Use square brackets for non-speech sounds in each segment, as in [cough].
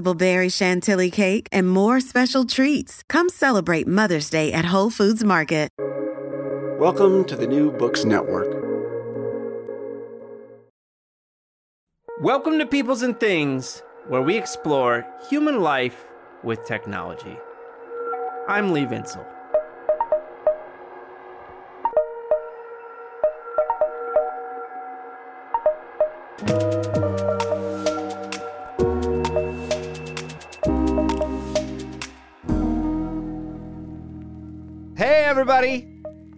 berry chantilly cake, and more special treats. Come celebrate Mother's Day at Whole Foods Market. Welcome to the New Books Network. Welcome to Peoples and Things, where we explore human life with technology. I'm Lee Vinsel. Hey, everybody!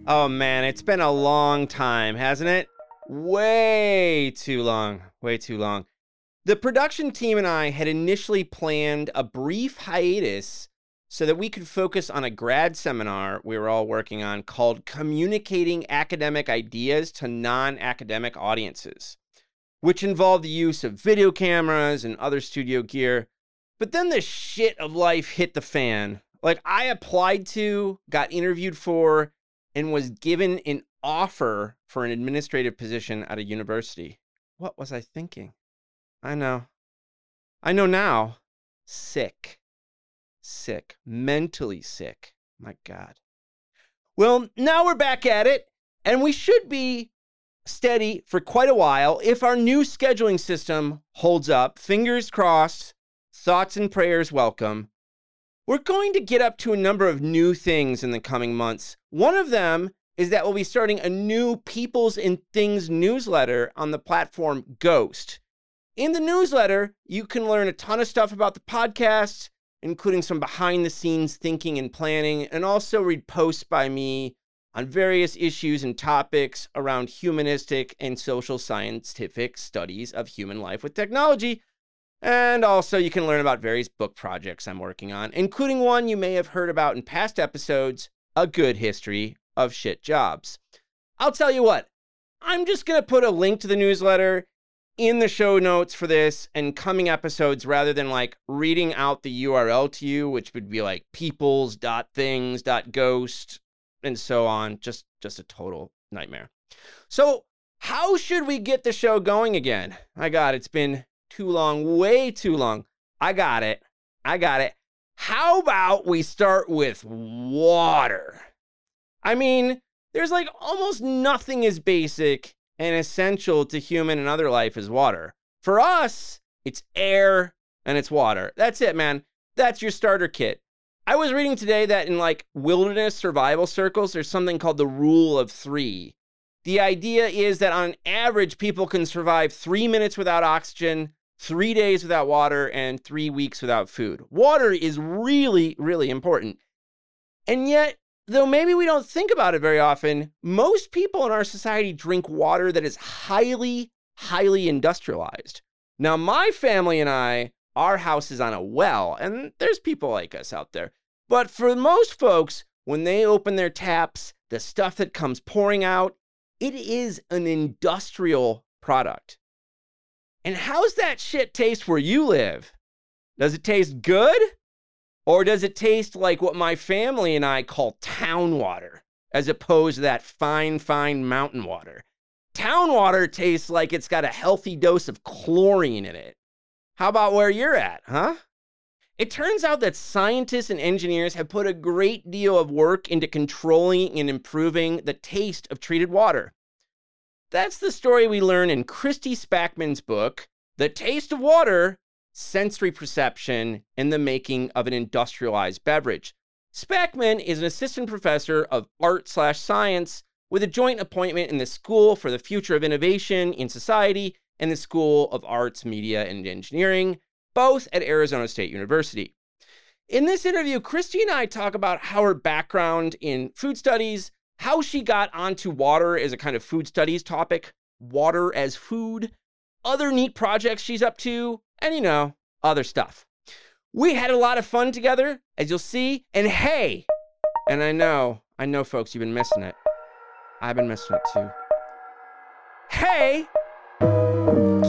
Oh man, it's been a long time, hasn't it? Way too long. Way too long. The production team and I had initially planned a brief hiatus so that we could focus on a grad seminar we were all working on called Communicating Academic Ideas to Non Academic Audiences, which involved the use of video cameras and other studio gear. But then the shit of life hit the fan. Like, I applied to, got interviewed for, and was given an offer for an administrative position at a university. What was I thinking? I know. I know now. Sick. Sick. Mentally sick. My God. Well, now we're back at it, and we should be steady for quite a while if our new scheduling system holds up. Fingers crossed. Thoughts and prayers welcome. We're going to get up to a number of new things in the coming months. One of them is that we'll be starting a new Peoples and Things newsletter on the platform Ghost. In the newsletter, you can learn a ton of stuff about the podcast, including some behind the scenes thinking and planning, and also read posts by me on various issues and topics around humanistic and social scientific studies of human life with technology. And also, you can learn about various book projects I'm working on, including one you may have heard about in past episodes A Good History of Shit Jobs. I'll tell you what, I'm just going to put a link to the newsletter in the show notes for this and coming episodes rather than like reading out the URL to you, which would be like peoples.things.ghost and so on. Just just a total nightmare. So, how should we get the show going again? My God, it's been too long, way too long. I got it. I got it. How about we start with water? I mean, there's like almost nothing as basic and essential to human and other life as water. For us, it's air and it's water. That's it, man. That's your starter kit. I was reading today that in like wilderness survival circles, there's something called the rule of three. The idea is that on average, people can survive three minutes without oxygen, three days without water, and three weeks without food. Water is really, really important. And yet, though maybe we don't think about it very often, most people in our society drink water that is highly, highly industrialized. Now, my family and I, our house is on a well, and there's people like us out there. But for most folks, when they open their taps, the stuff that comes pouring out, it is an industrial product. And how's that shit taste where you live? Does it taste good? Or does it taste like what my family and I call town water, as opposed to that fine, fine mountain water? Town water tastes like it's got a healthy dose of chlorine in it. How about where you're at, huh? It turns out that scientists and engineers have put a great deal of work into controlling and improving the taste of treated water. That's the story we learn in Christy Spackman's book, The Taste of Water Sensory Perception and the Making of an Industrialized Beverage. Spackman is an assistant professor of art slash science with a joint appointment in the School for the Future of Innovation in Society and the School of Arts, Media, and Engineering, both at Arizona State University. In this interview, Christy and I talk about how her background in food studies, how she got onto water as a kind of food studies topic, water as food, other neat projects she's up to, and you know, other stuff. We had a lot of fun together, as you'll see. And hey, and I know, I know, folks, you've been missing it. I've been missing it too. Hey,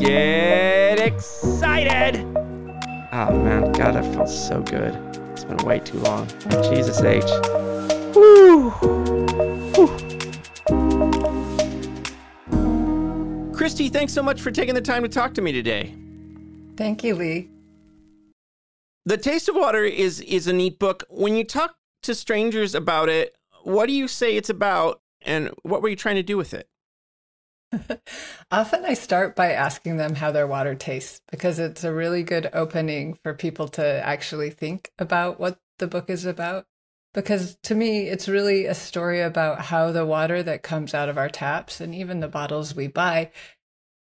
get excited! Oh man, God, that felt so good. It's been way too long. Jesus H. Woo! Woo. Christy, thanks so much for taking the time to talk to me today. Thank you, Lee. The Taste of Water is is a neat book. When you talk to strangers about it, what do you say it's about and what were you trying to do with it? Often I start by asking them how their water tastes because it's a really good opening for people to actually think about what the book is about. Because to me, it's really a story about how the water that comes out of our taps and even the bottles we buy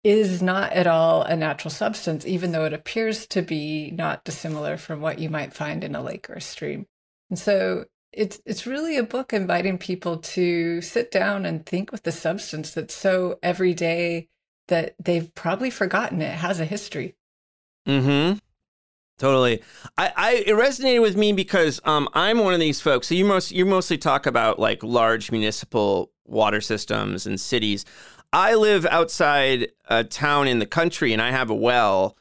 is not at all a natural substance, even though it appears to be not dissimilar from what you might find in a lake or a stream. And so it's it's really a book inviting people to sit down and think with the substance that's so everyday that they've probably forgotten it has a history. Mm-hmm. Totally. I, I it resonated with me because um I'm one of these folks. So you most you mostly talk about like large municipal water systems and cities. I live outside a town in the country and I have a well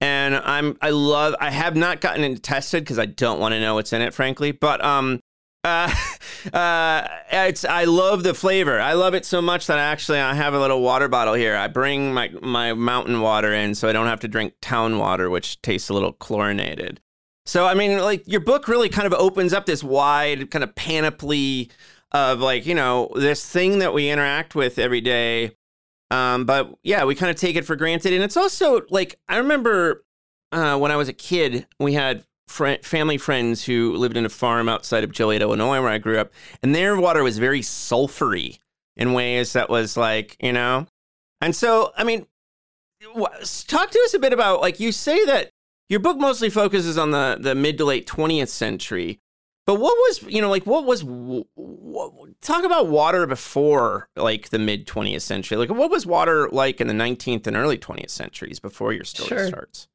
and I'm I love I have not gotten it tested because I don't want to know what's in it, frankly. But um uh, [laughs] uh, it's I love the flavor. I love it so much that I actually I have a little water bottle here. I bring my my mountain water in so I don't have to drink town water, which tastes a little chlorinated. So I mean, like your book really kind of opens up this wide kind of panoply of like you know this thing that we interact with every day. Um, but yeah, we kind of take it for granted, and it's also like I remember uh, when I was a kid, we had fr- family friends who lived in a farm outside of Joliet, Illinois, where I grew up, and their water was very sulfury in ways that was like you know, and so I mean, talk to us a bit about like you say that your book mostly focuses on the the mid to late 20th century but what was, you know, like what was, what, talk about water before like the mid 20th century. Like what was water like in the 19th and early 20th centuries before your story sure. starts?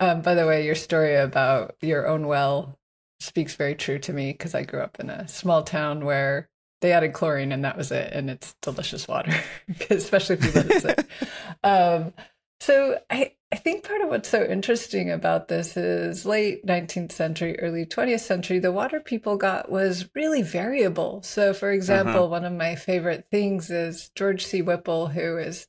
Um, by the way, your story about your own well speaks very true to me because I grew up in a small town where they added chlorine and that was it. And it's delicious water, [laughs] especially if you it sit. [laughs] um, so I, I think part of what's so interesting about this is late 19th century, early 20th century, the water people got was really variable. So, for example, uh-huh. one of my favorite things is George C. Whipple, who is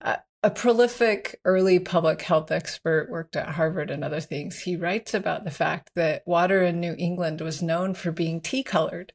a, a prolific early public health expert, worked at Harvard and other things. He writes about the fact that water in New England was known for being tea colored.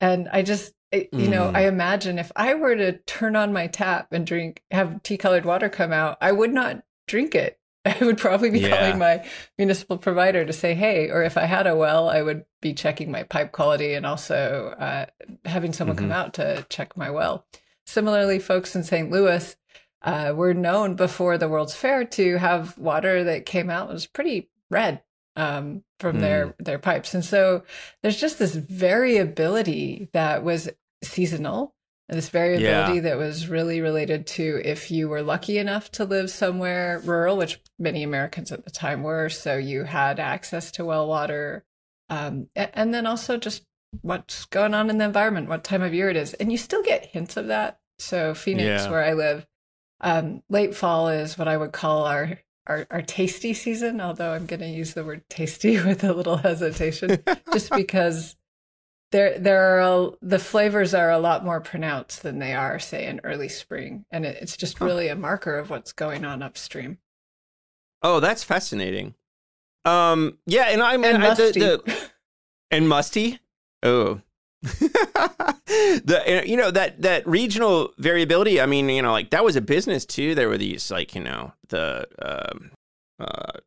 And I just, you know, mm. I imagine if I were to turn on my tap and drink, have tea colored water come out, I would not drink it. [laughs] I would probably be yeah. calling my municipal provider to say, hey, or if I had a well, I would be checking my pipe quality and also uh, having someone mm-hmm. come out to check my well. Similarly, folks in St. Louis uh, were known before the World's Fair to have water that came out was pretty red um, from mm. their their pipes, and so there's just this variability that was seasonal and this variability yeah. that was really related to if you were lucky enough to live somewhere rural, which many Americans at the time were, so you had access to well water, um, and then also just what's going on in the environment, what time of year it is, and you still get hints of that. So Phoenix, yeah. where I live, um, late fall is what I would call our our, our tasty season. Although I'm going to use the word tasty [laughs] with a little hesitation, just [laughs] because there there are the flavors are a lot more pronounced than they are say in early spring and it, it's just really a marker of what's going on upstream. Oh that's fascinating. Um yeah and i mean and musty, the, the, [laughs] and musty? Oh [laughs] the you know that that regional variability i mean you know like that was a business too. There were these like you know the um uh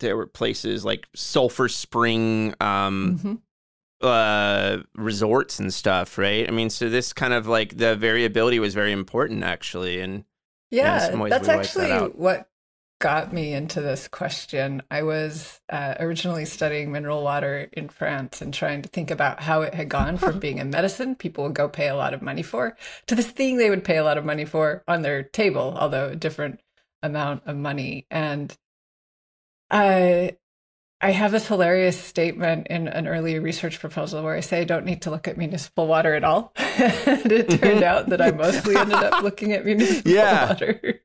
there were places like sulphur spring um mm-hmm. uh, resorts and stuff, right? I mean, so this kind of like the variability was very important, actually, and yeah, that's actually that what got me into this question. I was uh, originally studying mineral water in France and trying to think about how it had gone from [laughs] being a medicine people would go pay a lot of money for to this thing they would pay a lot of money for on their table, although a different amount of money. And I I have this hilarious statement in an early research proposal where I say I don't need to look at municipal water at all. [laughs] and it turned out that I mostly ended up looking at [laughs] municipal yeah. water.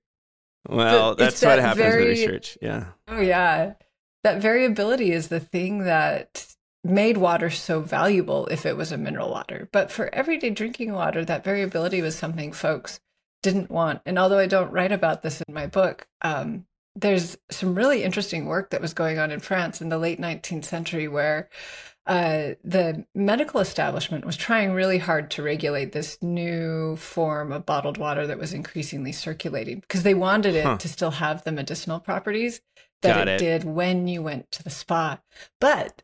Well, but that's what happens very, with research. Yeah. Oh, yeah. That variability is the thing that made water so valuable if it was a mineral water. But for everyday drinking water, that variability was something folks didn't want. And although I don't write about this in my book, um, there's some really interesting work that was going on in France in the late 19th century where uh, the medical establishment was trying really hard to regulate this new form of bottled water that was increasingly circulating because they wanted it huh. to still have the medicinal properties that it, it, did when you went to the spa. But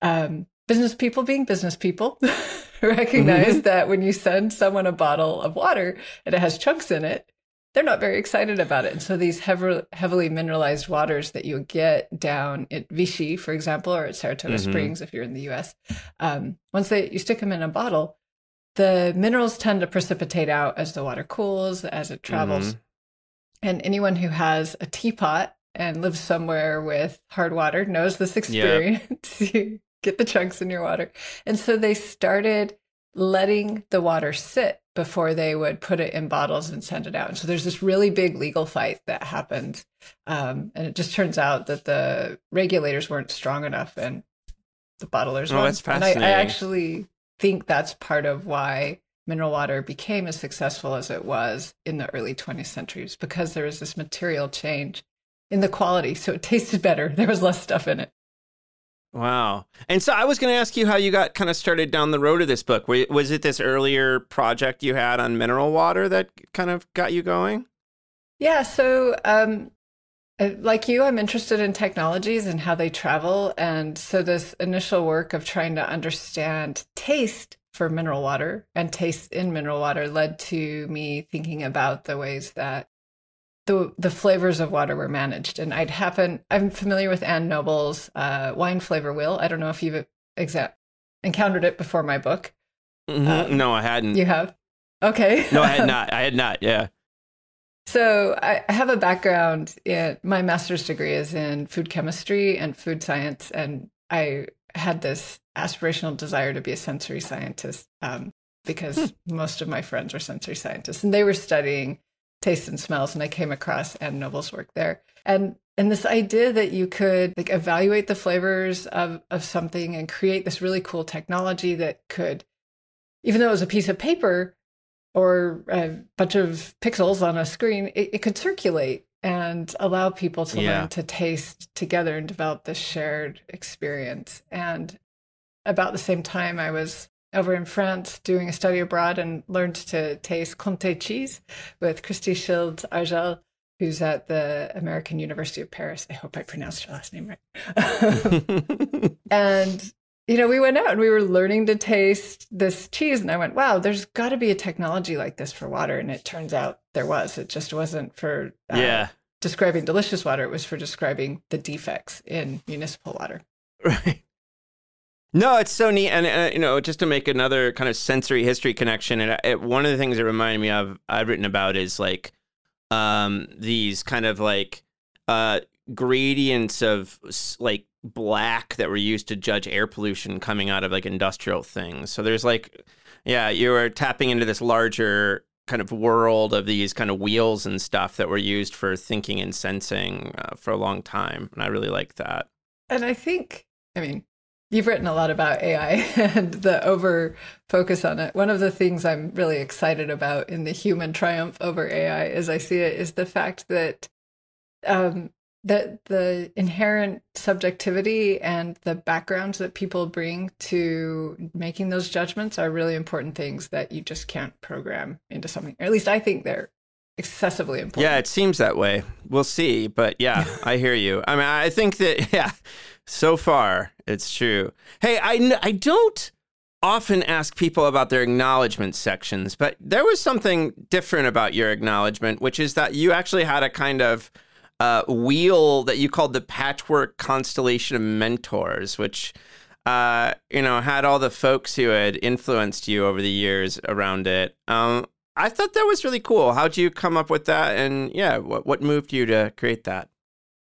um, business people, being business people, [laughs] recognize mm-hmm. that when you send someone a bottle of water and it has chunks in it, they're not very excited about it. And so these heavily, heavily mineralized waters that you get down at Vichy, for example, or at Saratoga mm-hmm. Springs, if you're in the U.S., um, once they you stick them in a bottle, the minerals tend to precipitate out as the water cools, as it travels. Mm-hmm. And anyone who has a teapot and lives somewhere with hard water knows this experience. Yep. [laughs] you get the chunks in your water. And so they started letting the water sit before they would put it in bottles and send it out. And so there's this really big legal fight that happened. Um, and it just turns out that the regulators weren't strong enough and the bottlers oh, won. That's fascinating. And I, I actually think that's part of why mineral water became as successful as it was in the early 20th centuries because there was this material change in the quality. So it tasted better. [laughs] There was less stuff in it. Wow. And so I was going to ask you how you got kind of started down the road of this book. Was it this earlier project you had on mineral water that kind of got you going? Yeah. So, um, uh, like you, I'm interested in technologies and how they travel. And so, this initial work of trying to understand taste for mineral water and taste in mineral water led to me thinking about the ways that the the flavors of water were managed. And I'd happen I'm familiar with Ann Noble's uh, wine flavor wheel. I don't know if you've exa- encountered it before my book. Mm-hmm. Um, no, I hadn't. You have? Okay. no, I had [laughs] not. I had not. Yeah. So I have a background in my master's degree is in food chemistry and food science, and I had this aspirational desire to be a sensory scientist um, because hmm. most of my friends were sensory scientists, and they were studying tastes and smells and i came across ann noble's work there and and this idea that you could like evaluate the flavors of of something and create this really cool technology that could even though it was a piece of paper or a bunch of pixels on a screen it, it could circulate and allow people to yeah. learn to taste together and develop this shared experience and about the same time i was over in France doing a study abroad and learned to taste Comté cheese with Christy Shields Argel, who's at the American University of Paris. I hope I pronounced her last name right. [laughs] and you know, we went out and we were learning to taste this cheese, and I went, "Wow, there's got to be a technology like this for water." And it turns out there was. It just wasn't for uh, yeah describing delicious water. It was for describing the defects in municipal water. [laughs] Right. No, it's so neat, and uh, you know, just to make another kind of sensory history connection, and it, one of the things it reminded me of I've written about is like um, these kind of like uh, gradients of like black that were used to judge air pollution coming out of like industrial things. So there's like, yeah, you are tapping into this larger kind of world of these kind of wheels and stuff that were used for thinking and sensing uh, for a long time, and I really like that. And I think, I mean, You've written a lot about AI [laughs] and the over focus on it. One of the things I'm really excited about in the human triumph over AI, as I see it, is the fact that um, that the inherent subjectivity and the backgrounds that people bring to making those judgments are really important things that you just can't program into something. Or at least I think they're excessively important. Yeah, it seems that way. We'll see, but yeah, [laughs] I hear you. I mean, I think that [laughs] yeah, so far it's true. Hey, I I don't often ask people about their acknowledgement sections, but there was something different about your acknowledgement, which is that you actually had a kind of uh, wheel that you called the patchwork constellation of mentors, which uh, you know had all the folks who had influenced you over the years around it. Um, I thought that was really cool. How'd you come up with that? And yeah, what what moved you to create that?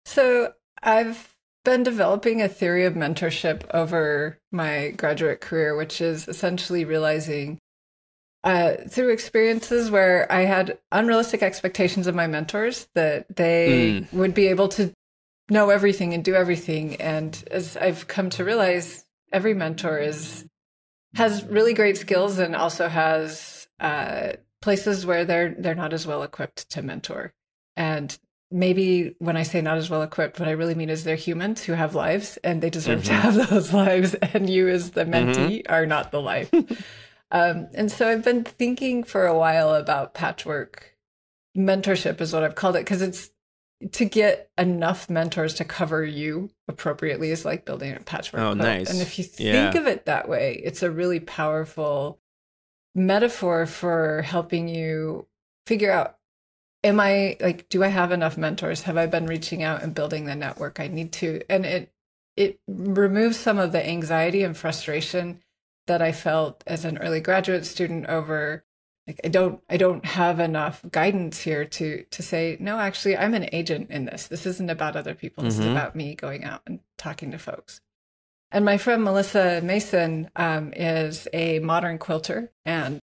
So I've been developing a theory of mentorship over my graduate career, which is essentially realizing uh, through experiences where I had unrealistic expectations of my mentors that they mm. would be able to know everything and do everything. And as I've come to realize, every mentor is has really great skills and also has uh, places where they're they're not as well equipped to mentor. And maybe when I say not as well equipped, what I really mean is they're humans who have lives and they deserve mm-hmm. to have [laughs] those lives. And you, as the mentee, mm-hmm. are not the life. um, and so I've been thinking for a while about patchwork mentorship, is what I've called it, because it's to get enough mentors to cover you appropriately is like building a patchwork. Oh, nice. And if you think yeah. of it that way, it's a really powerful metaphor for helping you figure out am I like, do I have enough mentors? Have I been reaching out and building the network I need to? And it, it removes some of the anxiety and frustration that I felt as an early graduate student over like I don't I don't have enough guidance here to to say no actually I'm an agent in this. This isn't about other people. This mm-hmm. is about me going out and talking to folks. And my friend Melissa Mason um, is a modern quilter and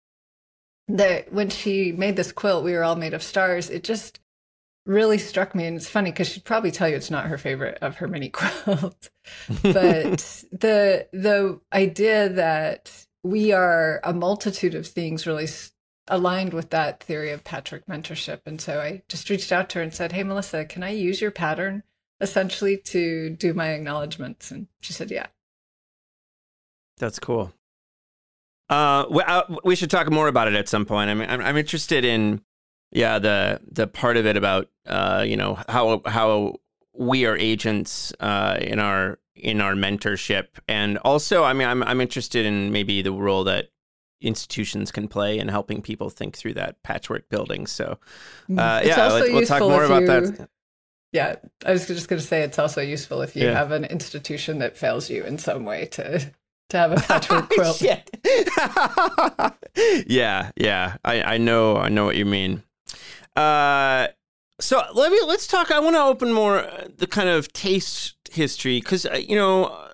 that when she made this quilt, we were all made of stars. It just really struck me, and it's funny because she'd probably tell you it's not her favorite of her many [laughs] quilts, but [laughs] the the idea that we are a multitude of things really aligned with that theory of patchwork mentorship. And so I just reached out to her and said, "Hey, Melissa, can I use your pattern essentially to do my acknowledgments?" And she said, "Yeah." That's cool. Uh, we, uh, we should talk more about it at some point. I mean, I'm, I'm interested in, yeah, the the part of it about, uh, you know, how how we are agents uh, in our in our mentorship, and also, I mean, I'm I'm interested in maybe the role that institutions can play in helping people think through that patchwork building. So, mm. uh, yeah, let, we'll talk more about you, that. Yeah, I was just going to say it's also useful if you yeah. have an institution that fails you in some way to to have a [laughs] patchwork quilt. [laughs] yeah, yeah. I, I know I know what you mean. Uh, so let me let's talk. I want to open more uh, the kind of taste history because uh, you know uh,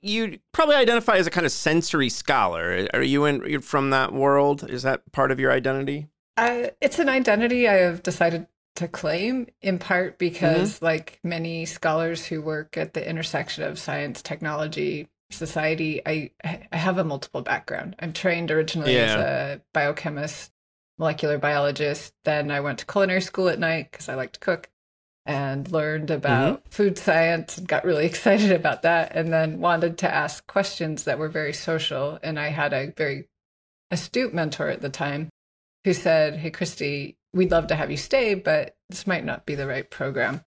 you probably identify as a kind of sensory scholar. Are you in you're from that world? Is that part of your identity? Uh, it's an identity I have decided to claim in part because mm-hmm. like many scholars who work at the intersection of science technology society, I I have a multiple background. I'm trained originally yeah. as a biochemist, molecular biologist. Then I went to culinary school at night because I like to cook and learned about mm-hmm. food science and got really [laughs] excited about that and then wanted to ask questions that were very social and I had a very astute mentor at the time who said, "Hey Christy, we'd love to have you stay, but this might not be the right program."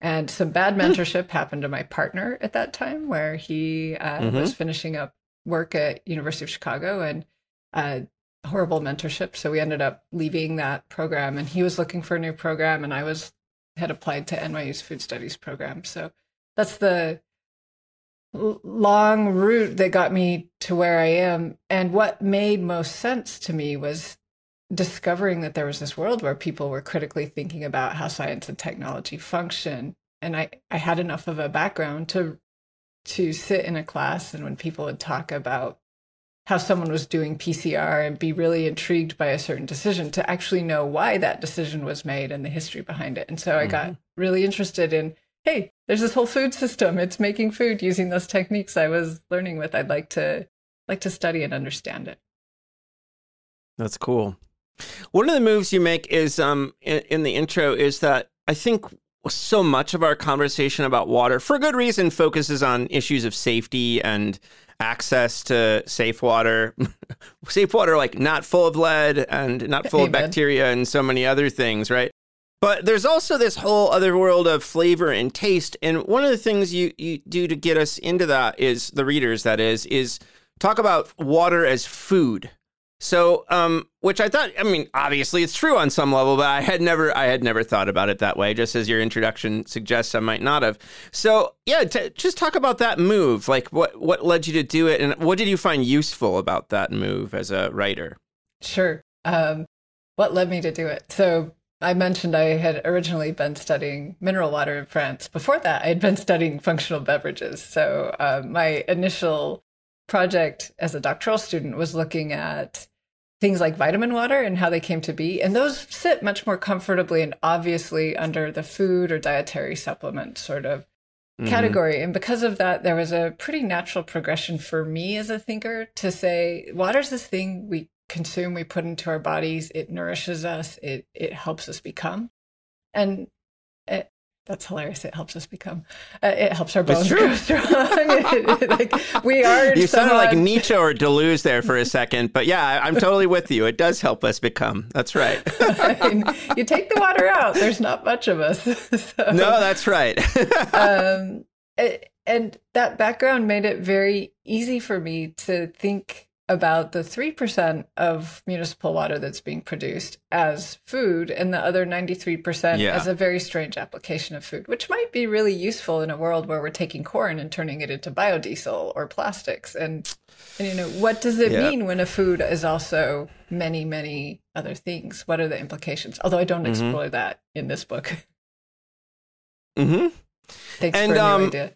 And some bad [laughs] mentorship happened to my partner at that time, where he uh, mm-hmm. was finishing up work at University of Chicago and uh, horrible mentorship. So we ended up leaving that program, and he was looking for a new program, and I was had applied to NYU's food studies program. So that's the long route that got me to where I am. And what made most sense to me was discovering that there was this world where people were critically thinking about how science and technology function and i i had enough of a background to to sit in a class and when people would talk about how someone was doing PCR and be really intrigued by a certain decision to actually know why that decision was made and the history behind it. And so I mm-hmm. got really interested in, hey, there's this whole food system. It's making food using those techniques I was learning with. I'd like to like to study and understand it. That's cool. One of the moves you make is um in, in the intro is that I think so much of our conversation about water, for good reason, focuses on issues of safety and access to safe water, [laughs] safe water like not full of lead and not full Amen. of bacteria and so many other things, right? But there's also this whole other world of flavor and taste. And one of the things you, you do to get us into that is the readers, that is, is talk about water as food. So, um, which I thought, I mean, obviously it's true on some level, but I had never, I had never thought about it that way. Just as your introduction suggests, I might not have. So, yeah, t- just talk about that move. Like, what what led you to do it, and what did you find useful about that move as a writer? Sure. Um, what led me to do it? So I mentioned I had originally been studying mineral water in France. Before that, I had been studying functional beverages. So uh, my initial project as a doctoral student was looking at things like vitamin water and how they came to be. And those sit much more comfortably and obviously under the food or dietary supplement sort of Mhm. category. And because of that, there was a pretty natural progression for me as a thinker to say, water's this thing we consume, we put into our bodies, it nourishes us, it it helps us become. And that's hilarious. It helps us become. Uh, it helps our bones grow strong. [laughs] It- it- like we [laughs] are. You sounded like Nietzsche or Deleuze there for a second, but yeah, I- I'm totally with you. It does help us become. That's right. [laughs] I mean, you take the water out. There's not much of us. So- no, that's right. um, it- and that background made it very easy for me to think about the 3% of municipal water that's being produced as food and the other 93% Yeah. as a very strange application of food, which might be really useful in a world where we're taking corn and turning it into biodiesel or plastics. And, and you know, what does it Yeah. mean when a food is also many, many other things? What are the implications? Although I don't Mhm. explore that in this book. [laughs] Mm-hmm. Thanks And, for a um, idea.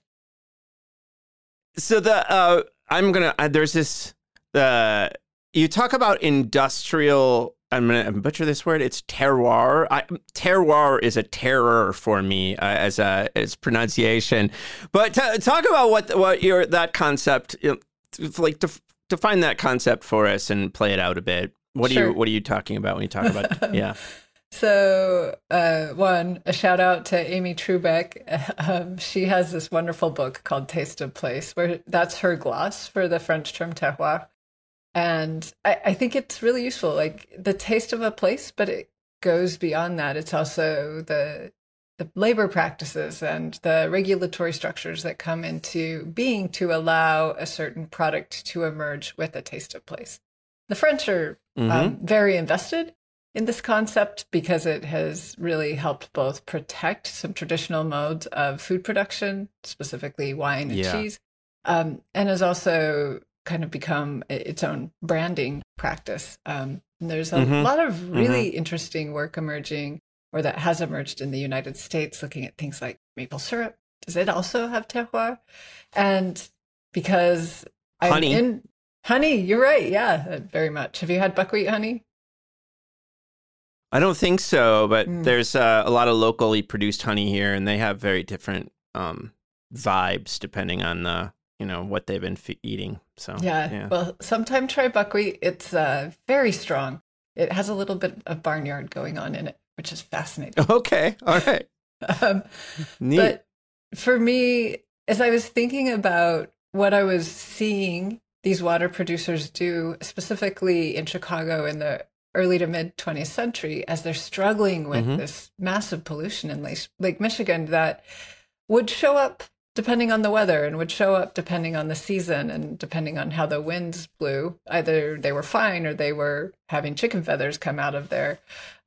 So the uh, I'm gonna uh, there's this uh, you talk about industrial. I'm gonna butcher this word. It's terroir. I, terroir is a terror for me uh, as a as pronunciation. But t- talk about what what your that concept you know, like def- define that concept for us and play it out a bit. What are you what are you talking about when you talk about [laughs] yeah So, uh, one, a shout out to Amy Trubek. [laughs] Um, she has this wonderful book called Taste of Place, where that's her gloss for the French term terroir. And I, I think it's really useful, like the taste of a place, but it goes beyond that. It's also the the labor practices and the regulatory structures that come into being to allow a certain product to emerge with a taste of place. The French are um, very invested in this concept because it has really helped both protect some traditional modes of food production, specifically wine and Yeah. cheese, um, and has also kind of become its own branding practice. Um, and there's a Mhm. lot of really interesting work emerging, or that has emerged in the United States, looking at things like maple syrup. Does it also have terroir? And because I'm Honey. in honey, you're right. Yeah, very much. Have you had buckwheat honey? I don't think so, but Mm. there's uh, a lot of locally produced honey here, and they have very different um, vibes depending on the you know what they've been fe- eating. So Yeah. Well, sometime try buckwheat. It's uh, very strong. It has a little bit of barnyard going on in it, which is fascinating. [laughs] Okay. All right. [laughs] Um, Neat. but for me, as I was thinking about what I was seeing these water producers do, specifically in Chicago in the early to mid 20th century, as they're struggling with Mhm. this massive pollution in Lake, Lake Michigan that would show up depending on the weather and would show up depending on the season and depending on how the winds blew. Either they were fine or they were having chicken feathers come out of their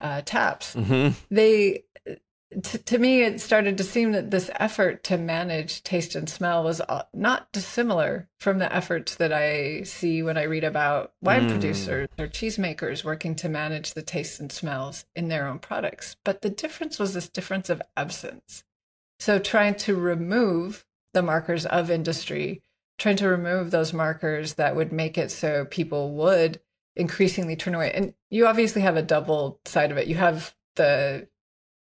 uh, taps hmm they t- to me it started to seem that this effort to manage taste and smell was uh, not dissimilar from the efforts that i see when i read about wine Mm. producers or cheesemakers working to manage the tastes and smells in their own products but the difference was this difference of absence so trying to remove the markers of industry trying to remove those markers that would make it so people would increasingly turn away. And you obviously have a double side of it. You have the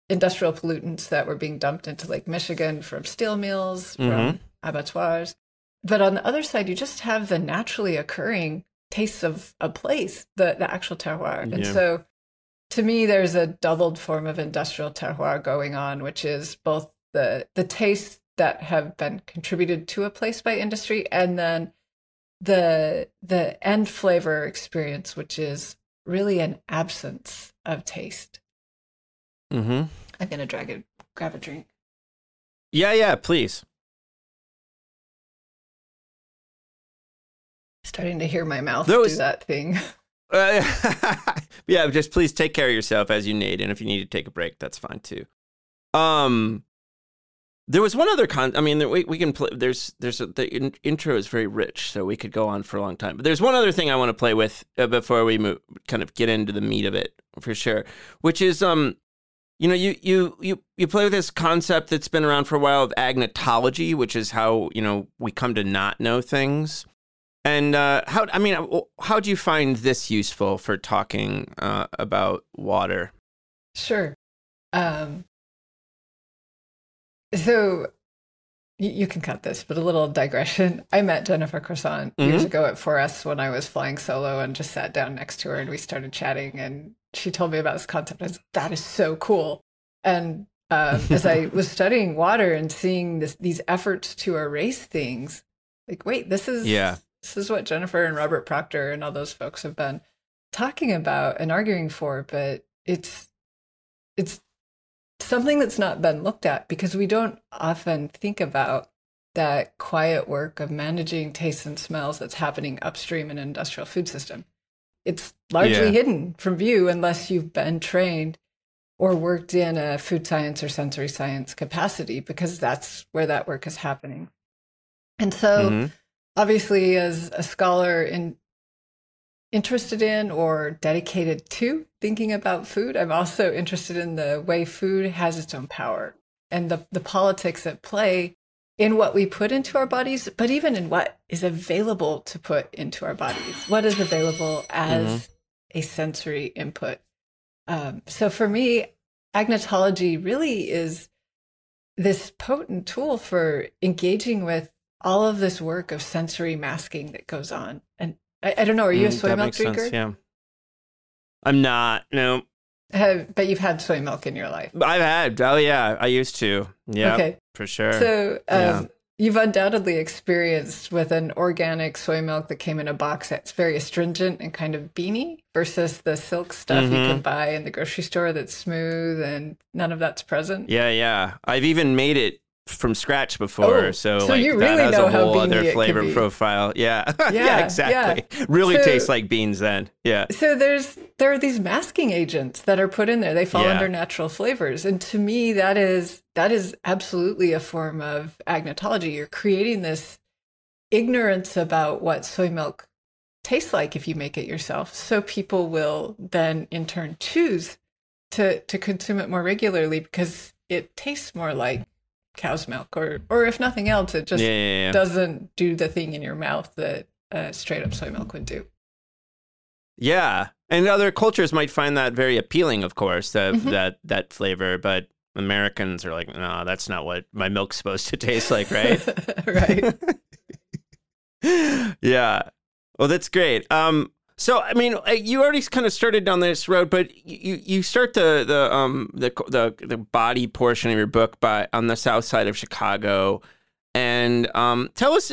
industrial pollutants that were being dumped into Lake Michigan from steel mills, from mm-hmm. abattoirs. But on the other side, you just have the naturally occurring tastes of a place, the, the actual terroir. And so to me, there's a doubled form of industrial terroir going on, which is both the the tastes that have been contributed to a place by industry and then the the end flavor experience, which is really an absence of taste. Mm-hmm. I'm gonna drag a grab a drink. Yeah, yeah, please. Starting to hear my mouth Those- do that thing. [laughs] Uh, [laughs] yeah, just please take care of yourself as you need, and if you need to take a break, that's fine too. Um, there was one other con. I mean, we we can play. There's there's a, the in, intro is very rich, so we could go on for a long time. But there's one other thing I want to play with uh, before we move, kind of get into the meat of it for sure, which is um. You know, you, you you you play with this concept that's been around for a while of agnotology, which is how you know we come to not know things. And uh, how? I mean, how do you find this useful for talking uh, about water? Sure. Um, so you, you can cut this, but a little digression. I met Jennifer Croissant years Mhm. ago at 4S when I was flying solo and just sat down next to her and we started chatting. And she told me about this concept. I was that is so cool. And um, as I [laughs] was studying water and seeing this, these efforts to erase things, like, wait, this is Yeah. this is what Jennifer and Robert Proctor and all those folks have been talking about and arguing for, but it's it's something that's not been looked at because we don't often think about that quiet work of managing tastes and smells that's happening upstream in an industrial food system. It's largely Yeah. hidden from view unless you've been trained or worked in a food science or sensory science capacity because that's where that work is happening. And so Mhm. obviously as a scholar in interested in or dedicated to thinking about food. I'm also interested in the way food has its own power and the, the politics at play in what we put into our bodies but even in what is available to put into our bodies. What is available as a sensory input? Um, so for me agnotology really is this potent tool for engaging with all of this work of sensory masking that goes on. I, I don't know, are you a Mm, soy that milk drinker? sense. Yeah. I'm not. No, Have, but you've had soy milk in your life. I've had. Oh yeah, I used to. Yeah, Okay. for sure. So um, Yeah. you've undoubtedly experienced with an organic soy milk that came in a box that's very astringent and kind of beany versus the silk stuff you Mhm. can buy in the grocery store that's smooth and none of that's present. yeah, yeah. I've even made it from scratch before, Oh, so, so like you that really has know a how whole other flavor profile. [laughs] Yeah, yeah, Yeah, exactly. Really So- tastes like beans then. Yeah. So there's there are these masking agents that are put in there. They fall Yeah. under natural flavors, and to me, that is that is absolutely a form of agnotology. You're creating this ignorance about what soy milk tastes like if you make it yourself, so people will then in turn choose to to consume it more regularly because it tastes more like cow's milk, or or if nothing else, it just yeah, yeah, yeah. doesn't do the thing in your mouth that uh, straight up soy milk would do. Yeah, and other cultures might find that very appealing, of course, that Mhm. that that flavor. But Americans are like, no, that's not what my milk's supposed to [laughs] taste like, right? [laughs] right. [laughs] yeah. Well, that's great. Um, so I mean, uh, you already kind of started down this road, but you you start the the um the the the body portion of your book by on the south side of Chicago, and um, tell us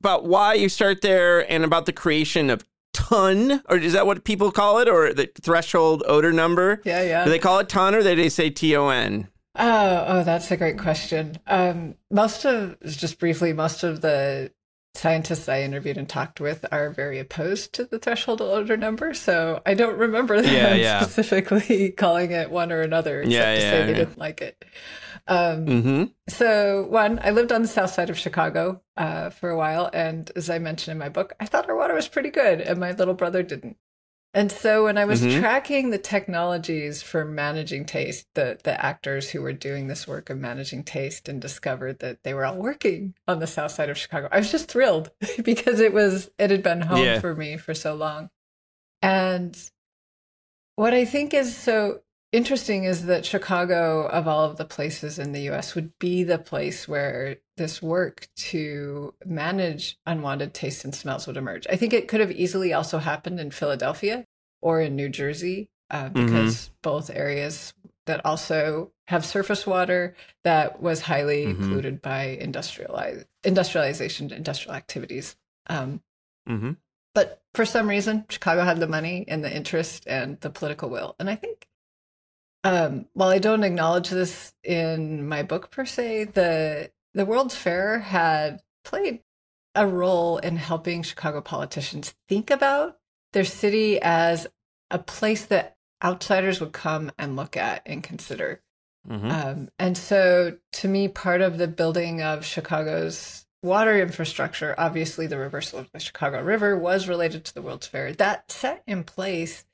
about why you start there and about the creation of ton, or is that what people call it, or the threshold odor number? Yeah, yeah. Do they call it ton, or do they say T O N? Oh, oh, that's a great question. Um, most of, just briefly, most of the scientists I interviewed and talked with are very opposed to the threshold odor number. So I don't remember [laughs] them Yeah, yeah. specifically [laughs] calling it one or another, except Yeah, to say they didn't like it. Um, Mm-hmm. So, one, I lived on the south side of Chicago uh, for a while. And as I mentioned in my book, I thought our water was pretty good, and my little brother didn't. And so, when I was Mhm. tracking the technologies for managing taste, the, the actors who were doing this work of managing taste and discovered that they were all working on the south side of Chicago, I was just thrilled [laughs] because it was, it had been home Yeah. for me for so long. And what I think is so interesting is that Chicago, of all of the places in the US, would be the place where this work to manage unwanted tastes and smells would emerge. I think it could have easily also happened in Philadelphia or in New Jersey, uh, because both areas that also have surface water that was highly Mhm. polluted by industrialize, industrialization, industrial activities. Um, Mm-hmm. But for some reason, Chicago had the money and the interest and the political will. And I think um, while I don't acknowledge this in my book per se, the the World's Fair had played a role in helping Chicago politicians think about their city as a place that outsiders would come and look at and consider. Mm-hmm. Um, and so, to me, part of the building of Chicago's water infrastructure, obviously, the reversal of the Chicago River was related to the World's Fair. That set in place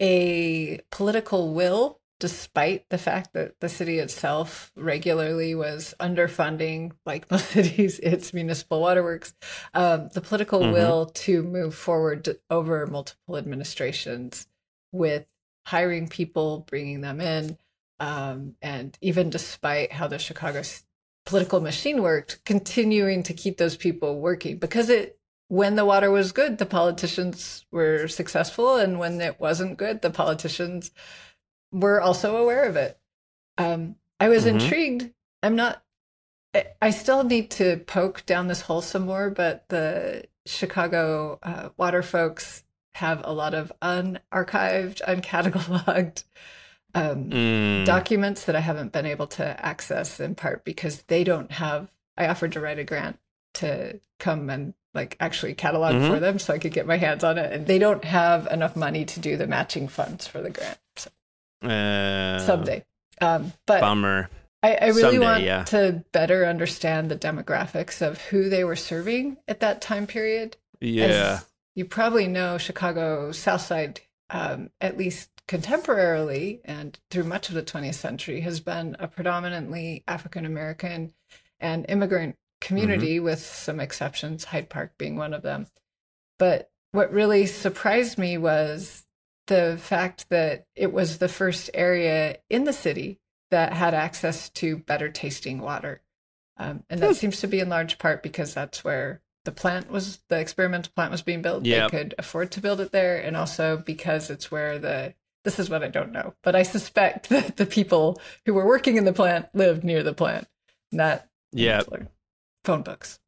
a political will despite the fact that the city itself regularly was underfunding, like most [laughs] cities, its municipal waterworks, um, the political Mhm. will to move forward over multiple administrations with hiring people, bringing them in, um, and even despite how the Chicago political machine worked, continuing to keep those people working because it when the water was good, the politicians were successful, and when it wasn't good, the politicians were also aware of it. Um, I was Mhm. intrigued. I'm not. I- I still need to poke down this hole some more, but the Chicago uh, water folks have a lot of unarchived, uncatalogued um, Mm. documents that I haven't been able to access in part because they don't have. I offered to write a grant to come and like actually catalog Mhm. for them so I could get my hands on it, and they don't have enough money to do the matching funds for the grant. So Uh, someday, um, but Bummer. I, I really Someday, want yeah. to better understand the demographics of who they were serving at that time period. Yeah. As you probably know, Chicago South Side, um, at least contemporarily and through much of the 20th century, has been a predominantly African American and immigrant community, with some exceptions, Hyde Park being one of them. But what really surprised me was the fact that it was the first area in the city that had access to better tasting water. Um, and that seems to be in large part because that's where the plant was, the experimental plant was being built. Yep. They could afford to build it there. And also because it's where the, this is what I don't know, but I suspect [laughs] that the people who were working in the plant lived near the plant. not Yeah. phone books.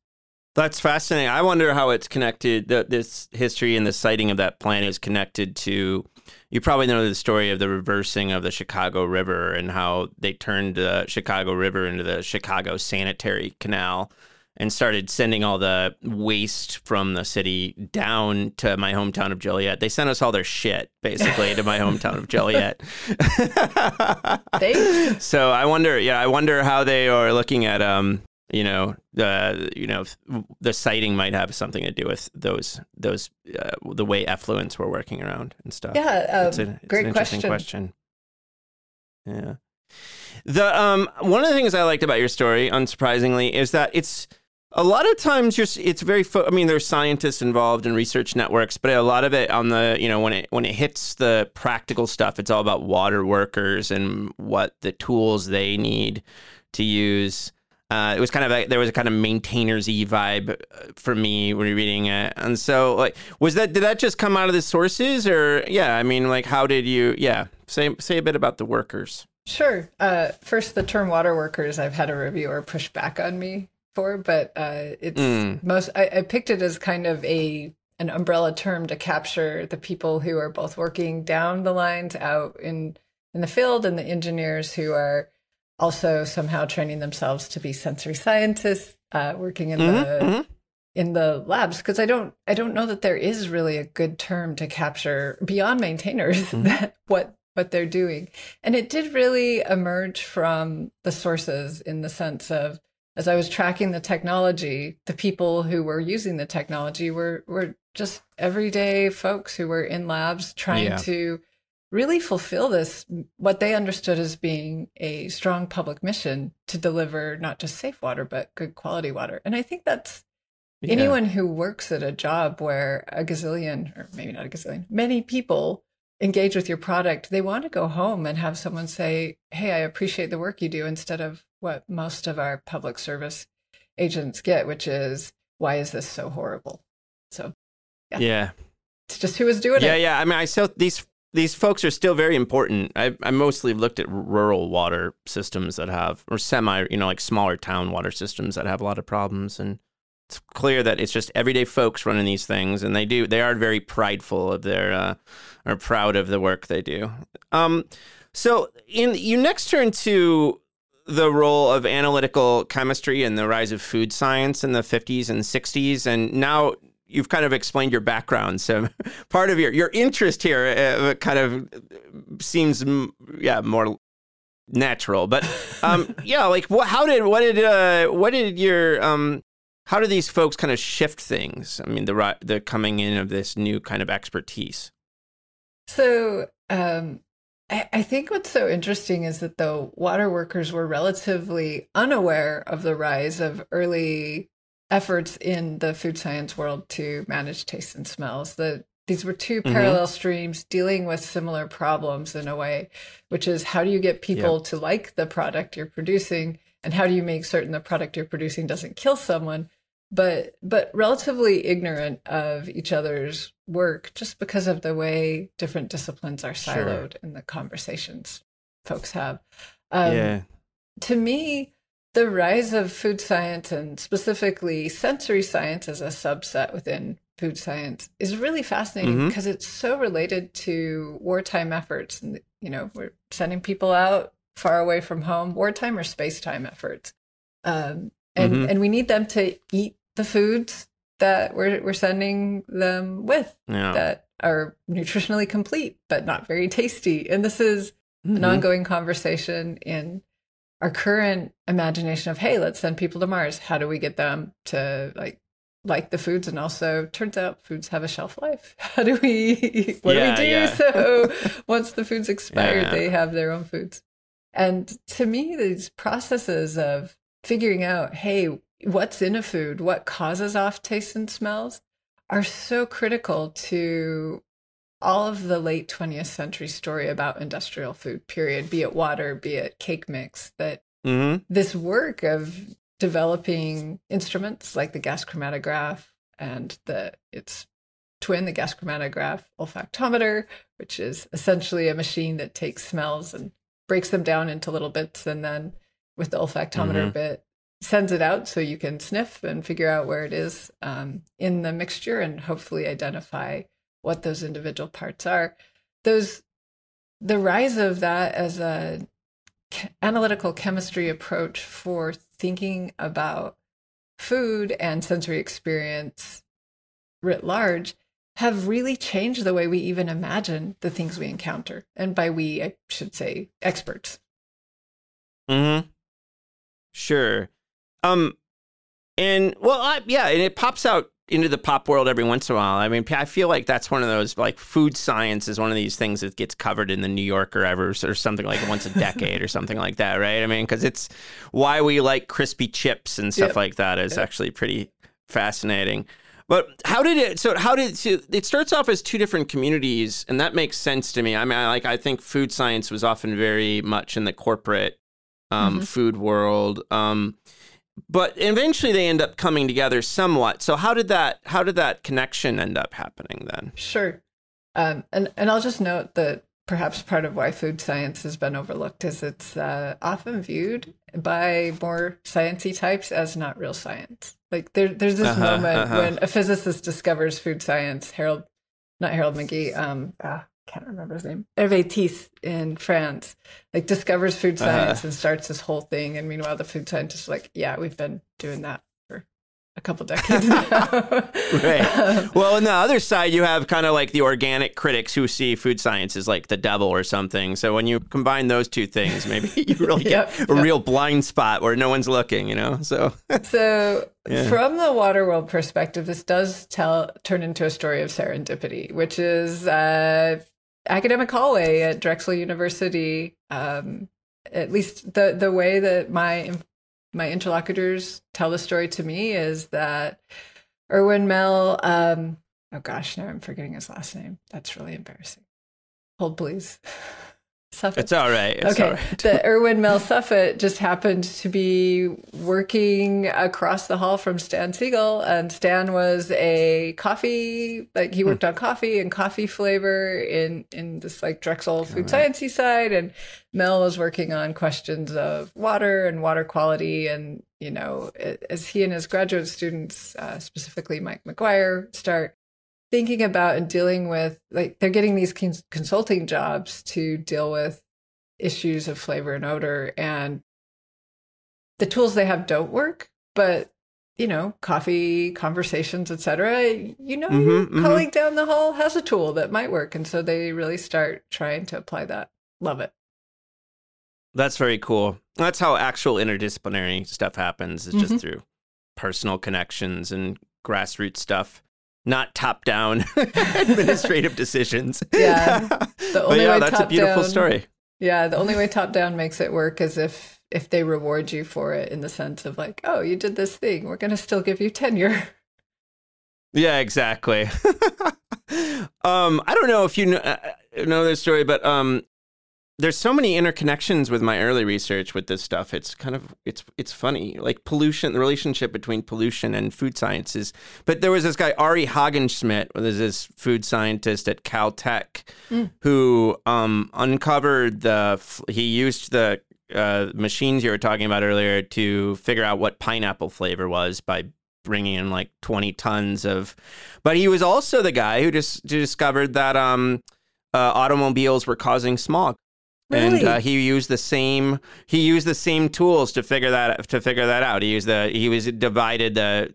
That's fascinating. I wonder how it's connected. The, this history and the siting of that plant is connected to. You probably know the story of the reversing of the Chicago River and how they turned the Chicago River into the Chicago Sanitary Canal and started sending all the waste from the city down to my hometown of Joliet. They sent us all their shit basically to my [laughs] hometown of Joliet. [laughs] So I wonder, yeah, I wonder how they are looking at um, you know, the you know the siting might have something to do with those those uh, the way effluents were working around and stuff. Yeah, it's, a, um, it's great an interesting question. question. Yeah. The um one of the things I liked about your story, unsurprisingly, is that it's a lot of times you're it's very fo- I mean there's scientists involved in research networks, but a lot of it on the you know when it when it hits the practical stuff, it's all about water workers and what the tools they need to use. Uh, it was kind of a, there was a kind of maintainers y vibe uh, for me when you're reading it, and so like was that did that just come out of the sources or yeah I mean like how did you yeah say say a bit about the workers Sure. Uh, first, the term water workers, I've had a reviewer push back on me for, but uh, it's Mm. most, I, I picked it as kind of a, an umbrella term to capture the people who are both working down the lines out in, in the field and the engineers who are also somehow training themselves to be sensory scientists, uh, working in Mhm, the, mhm. in the labs because I don't I don't know that there is really a good term to capture beyond maintainers [laughs] that what what they're doing. And it did really emerge from the sources in the sense of as I was tracking the technology, the people who were using the technology were were just everyday folks who were in labs trying Yeah. to really fulfill this what they understood as being a strong public mission to deliver not just safe water but good quality water. And I think that's Yeah. anyone who works at a job where a gazillion or maybe not a gazillion many people engage with your product they want to go home and have someone say hey i appreciate the work you do instead of what most of our public service agents get which is why is this so horrible so yeah. yeah it's just who was doing yeah it yeah yeah. I mean I still these these folks are still very important. I I mostly looked at rural water systems that have or semi you know like smaller town water systems that have a lot of problems and it's clear that it's just everyday folks running these things, and they do they are very prideful of their uh, are proud of the work they do. Um, so in you next turn to the role of analytical chemistry and the rise of food science in the 50s and 60s, and now you've kind of explained your background. So [laughs] part of your your interest here uh, kind of seems yeah more natural. But um, [laughs] yeah, like what? How did what did uh, what did your um, how do these folks kind of shift things? I mean, the the coming in of this new kind of expertise. So um, I, I think what's so interesting is that the water workers were relatively unaware of the rise of early efforts in the food science world to manage tastes and smells. The these were 2 mm-hmm. parallel streams dealing with similar problems in a way, which is how do you get people yep. to like the product you're producing, and how do you make certain the product you're producing doesn't kill someone, but but relatively ignorant of each other's work just because of the way different disciplines are siloed sure. in the conversations folks have. Um, yeah. To me, the rise of food science and specifically sensory science as a subset within food science is really fascinating mm-hmm. because it's so related to wartime efforts. And, you know, we're sending people out far away from home, wartime or space-time efforts. Um, and, mm-hmm. and we need them to eat the foods that we're, we're sending them with yeah. that are nutritionally complete, but not very tasty. And this is mm-hmm. an ongoing conversation in our current imagination of hey let's send people to mars. How do we get them to like like the foods? And also turns out foods have a shelf life. [laughs] How do we [laughs] what yeah, do we do? yeah. so [laughs] once the food's expired yeah. they have their own foods. And to me these processes of figuring out hey what's in a food? What causes off tastes and smells? Are so critical to all of the late 20th century story about industrial food period be it water be it cake mix that mm-hmm. this work of developing instruments like the gas chromatograph and the its twin the gas chromatograph olfactometer which is essentially a machine that takes smells and breaks them down into little bits and then with the olfactometer mm-hmm. bit sends it out so you can sniff and figure out where it is um, in the mixture and hopefully identify what those individual parts are. Those the rise of that as a analytical chemistry approach for thinking about food and sensory experience writ large have really changed the way we even imagine the things we encounter. And by we, I should say experts. mm-hmm Sure. Um. And well, I, yeah, and it pops out into the pop world every once in a while. I mean, I feel like that's one of those like food science is one of these things that gets covered in the New Yorker ever or something like once a decade or something like that, right? I mean, because it's why we like crispy chips and stuff yep. like that is yep. actually pretty fascinating. But how did it? So how did so it starts off as two different communities, and that makes sense to me. I mean, I, like I think food science was often very much in the corporate um, mm-hmm. food world. Um, but eventually they end up coming together somewhat. So how did that how did that connection end up happening then? Sure. Um, and and I'll just note that perhaps part of why food science has been overlooked is it's uh, often viewed by more sciencey types as not real science. Like there, there's this uh-huh, moment uh-huh. when a physicist discovers food science. Harold, not Harold McGee. Um, ah, can't remember his name, Hervé This in France, like discovers food uh-huh. science uh-huh. and starts this whole thing. And meanwhile, the food scientists are like, yeah, we've been doing that for a couple decades [laughs] now. right. [laughs] Um, well, on the other side, you have kind of like the organic critics who see food science as like the devil or something. So when you combine those two things, maybe [laughs] you really yep, get a yep. real blind spot where no one's looking, you know? So, so yeah. from the water world perspective, this does tell turn into a story of serendipity, which is uh, academic hallway at Drexel University. Um, at least the the way that my my interlocutors tell the story to me is that Irwin Mel. Um, oh gosh, now I'm forgetting his last name. That's really embarrassing. Hold please. [laughs] Suffet. It's all right. It's okay. All right. the [laughs] Irwin Mel Suffet just happened to be working across the hall from Stan Siegel, and Stan was a coffee like he worked hmm. on coffee and coffee flavor in in this like Drexel food right. sciencey side, and Mel was working on questions of water and water quality, and you know, as he and his graduate students, uh, specifically Mike McGuire, start thinking about and dealing with, like, they're getting these cons- consulting jobs to deal with issues of flavor and odor. And the tools they have don't work, but you know, coffee conversations, etc. You know, mm-hmm, your mm-hmm. colleague down the hall has a tool that might work, and so they really start trying to apply that. Love it. That's very cool. That's how actual interdisciplinary stuff happens. It's just mm-hmm. through personal connections and grassroots stuff, not top down [laughs] administrative decisions. [laughs] Yeah. [laughs] The only yeah, way that's a beautiful down, story. Yeah. The only way top down makes it work is if if they reward you for it in the sense of like, oh, you did this thing, we're going to still give you tenure. Yeah, exactly. um, I don't know if you know, uh, know this story, but um, there's so many interconnections with my early research with this stuff. It's kind of it's it's funny, like pollution, the relationship between pollution and food sciences. But there was this guy Arie Haagen-Smit, was this food scientist at Caltech, mm. who um, uncovered the. He used the uh, machines you were talking about earlier to figure out what pineapple flavor was by bringing in like 20 tons of. But he was also the guy who just discovered that um, uh, automobiles were causing smog. Really? And uh, he used the same he used the same tools to figure that to figure that out. He used the he was divided the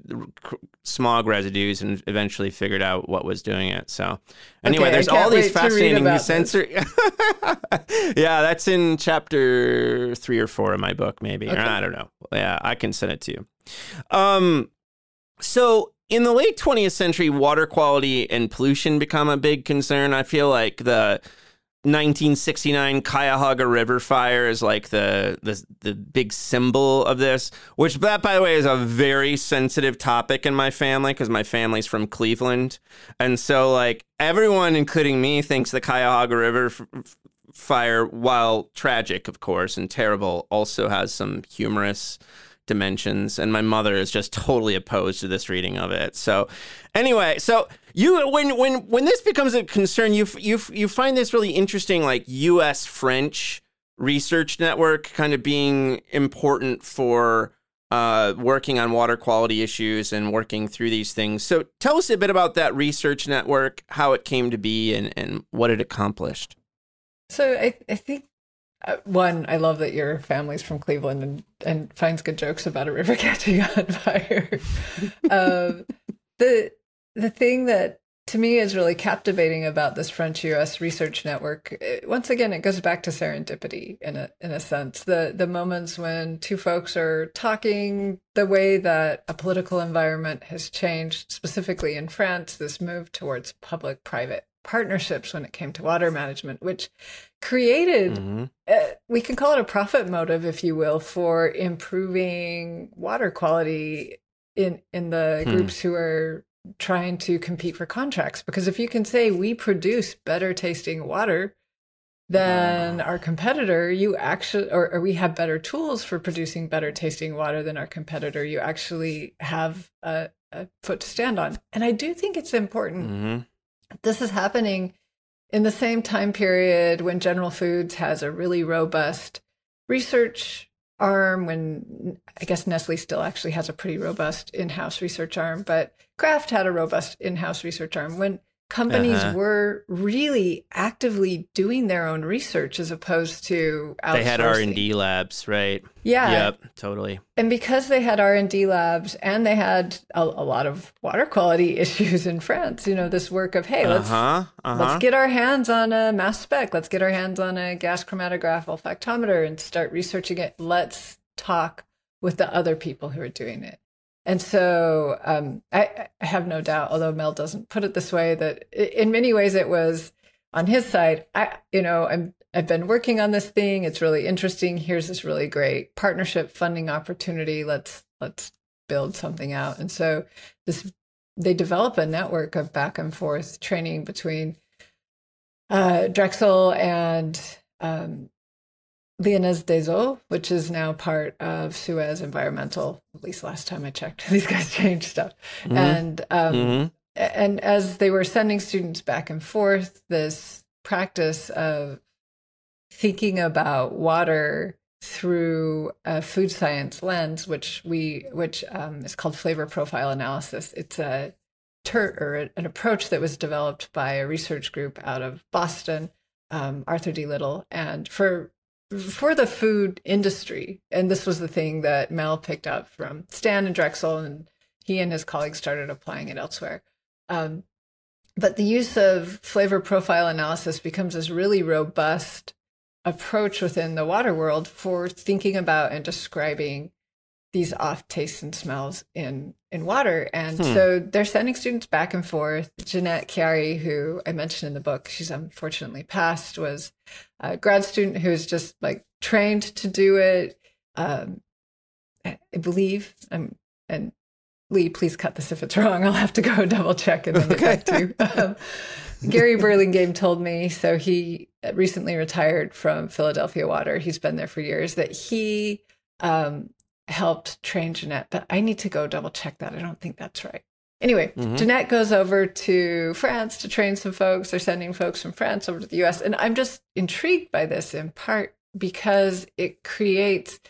smog residues and eventually figured out what was doing it. So anyway, okay, there's all these fascinating sensory. [laughs] yeah, that's in chapter three or four of my book, maybe. Okay. I don't know. Yeah, I can send it to you. Um, so in the late 20th century, water quality and pollution become a big concern. I feel like the 1969 Cuyahoga River fire is like the, the the big symbol of this, which that by the way is a very sensitive topic in my family because my family's from Cleveland, and so like everyone, including me, thinks the Cuyahoga River f- fire, while tragic of course and terrible, also has some humorous dimensions and my mother is just totally opposed to this reading of it so anyway so you when when when this becomes a concern you you you find this really interesting like US French research network kind of being important for uh, working on water quality issues and working through these things. So tell us a bit about that research network, how it came to be, and, and what it accomplished. So I, I think one, I love that your family's from Cleveland and, and finds good jokes about a river [laughs] catching on fire. [laughs] um, the the thing that to me is really captivating about this French U.S. research network. It, once again, it goes back to serendipity in a in a sense. The the moments when two folks are talking, the way that a political environment has changed, specifically in France, this move towards public-private partnerships when it came to water management, which created, mm-hmm. uh, we can call it a profit motive, if you will, for improving water quality in in the hmm. groups who are trying to compete for contracts. Because if you can say we produce better tasting water than our competitor, you actually, or, or, we have better tools for producing better tasting water than our competitor, you actually have a, a foot to stand on. And I do think it's important. Mm-hmm this is happening in the same time period when General Foods has a really robust research arm, when I guess Nestle still actually has a pretty robust in house research arm, but Kraft had a robust in house research arm. When companies uh-huh. were really actively doing their own research as opposed to they had r&d labs right? Yeah. Yep totally. And because they had r&d labs and they had a, a lot of water quality [laughs] issues in france you know this work of hey let's uh-huh, uh-huh. let's get our hands on a mass spec. Let's get our hands on a gas chromatograph olfactometer and start researching it. Let's talk with the other people who are doing it and so um, I, I, have no doubt, although Mel doesn't put it this way, that in many ways it was on his side. I, you know, I'm I've been working on this thing. It's really interesting. Here's this really great partnership funding opportunity. Let's let's build something out. And so this they develop a network of back and forth training between uh, Drexel and um, Lyonnaise des Eaux, which is now part of Suez Environmental. At least last time I checked, [laughs] these guys changed stuff. Mm-hmm. And um, mm-hmm. and as they were sending students back and forth, this practice of thinking about water through a food science lens, which we which um, is called flavor profile analysis. It's a ter- or an approach that was developed by a research group out of Boston, um, Arthur D. Little, and for for the food industry. And this was the thing that Mel picked up from Stan and Drexel, and he and his colleagues started applying it elsewhere. Um, but the use of flavor profile analysis becomes this really robust approach within the water world for thinking about and describing these off tastes and smells in in water. And hmm. so they're sending students back and forth. Jeanette chiari who i mentioned in the book she's unfortunately passed was a grad student who's just like trained to do it. Um, i believe um, and lee please cut this if it's [laughs] wrong. I'll have to go [laughs] double check and then get back to you. [laughs] Um, Gary Burlingame told me, so he recently retired from Philadelphia Water. He's been there for years, that he um, helped train Jeanette, but I need to go double check that. I don't think that's right. Anyway, mm-hmm. Jeanette goes over to France to train some folks. They're sending folks from France over to the US. And I'm just intrigued by this in part because it creates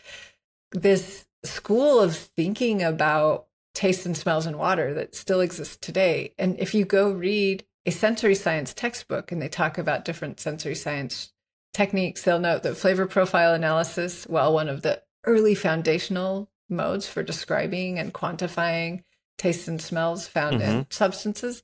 this school of thinking about taste and smells and water that still exists today. And if you go read a sensory science textbook and they talk about different sensory science techniques, they'll note that flavor profile analysis, while one of the early foundational modes for describing and quantifying tastes and smells found mm-hmm. in substances,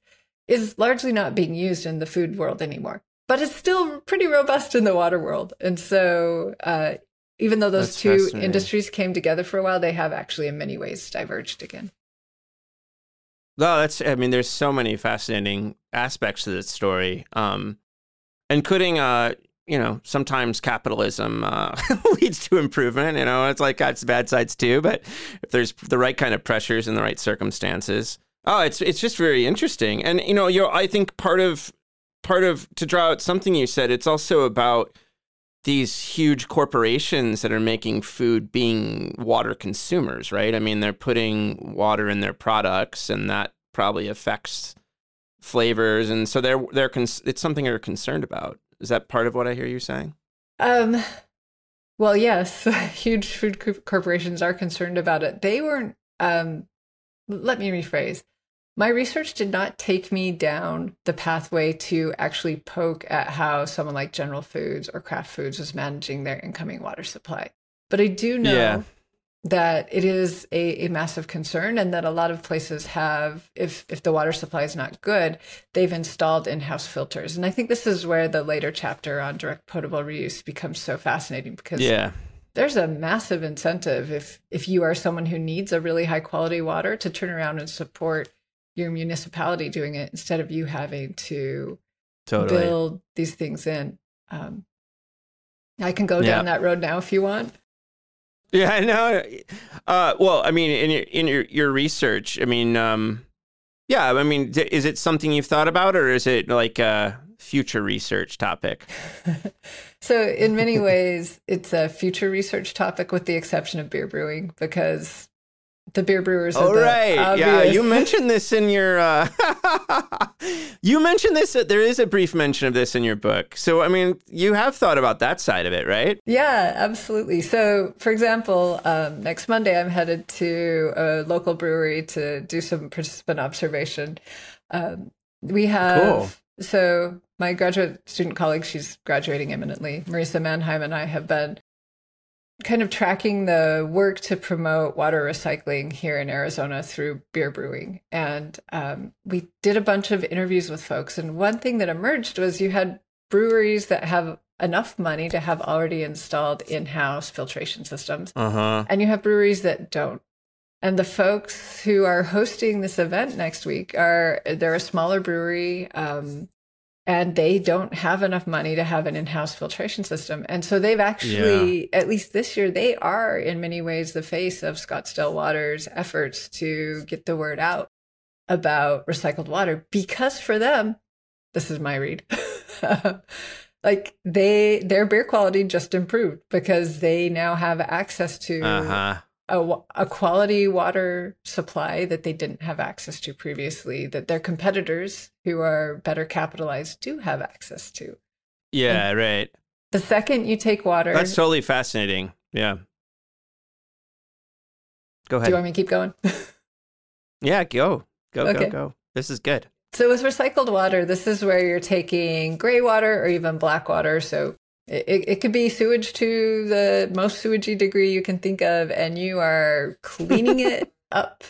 is largely not being used in the food world anymore. But it's still pretty robust in the water world. And so, uh, even though those That's two industries came together for a while, they have actually, in many ways, diverged again. No, that's. I mean, there's so many fascinating aspects to this story, um, including, uh, you know, sometimes capitalism uh, [laughs] leads to improvement. You know, it's like got bad sides too. But if there's the right kind of pressures and the right circumstances, oh, it's it's just very interesting. And you know, you I think part of part of to draw out something you said, it's also about these huge corporations that are making food being water consumers, right? I mean, they're putting water in their products, and that probably affects flavors, and so they're they're it's something they're concerned about. Is that part of what I hear you saying? Um, well, yes, [laughs] huge food corporations are concerned about it. They weren't. Um, let me rephrase my research did not take me down the pathway to actually poke at how someone like General Foods or Kraft Foods was managing their incoming water supply. But I do know yeah. That it is a, a, massive concern and that a lot of places have, if if the water supply is not good, they've installed in-house filters. And I think this is where the later chapter on direct potable reuse becomes so fascinating because yeah there's a massive incentive if if you are someone who needs a really high quality water to turn around and support your municipality doing it instead of you having to totally. build these things in. Um, I can go down that road now if you want. Yeah, I know. Uh, well, I mean, in your in your, your research, I mean, um, yeah, I mean, is it something you've thought about, or is it like a future research topic? [laughs] so, in many ways, it's a future research topic, with the exception of beer brewing, because the beer brewers. Oh right, yeah. You [laughs] mentioned this in your. Uh, [laughs] you mentioned this. Uh, there is a brief mention of this in your book. So I mean, you have thought about that side of it, right? Yeah, absolutely. So, for example, um, next Monday I'm headed to a local brewery to do some participant observation. Um, we have cool. so my graduate student colleague, she's graduating imminently. Marisa Mannheim and I have been kind of tracking the work to promote water recycling here in Arizona through beer brewing. And um, we did a bunch of interviews with folks. And one thing that emerged was you had breweries that have enough money to have already installed in house filtration systems, uh-huh. and you have breweries that don't. And the folks who are hosting this event next week are they're a smaller brewery. Um, and they don't have enough money to have an in-house filtration system and so they've actually yeah. at least this year they are in many ways the face of scottsdale water's efforts to get the word out about recycled water because for them this is my read [laughs] like they their beer quality just improved because they now have access to uh-huh a, a quality water supply that they didn't have access to previously, that their competitors who are better capitalized do have access to. Yeah, and right. The second you take water. That's totally fascinating. Yeah. Go ahead. Do you want me to keep going? [laughs] yeah, go. Go, Okay. go, go. This is good. So with recycled water, this is where you're taking gray water or even black water. So it, it could be sewage to the most sewagey degree you can think of, and you are cleaning [laughs] it up.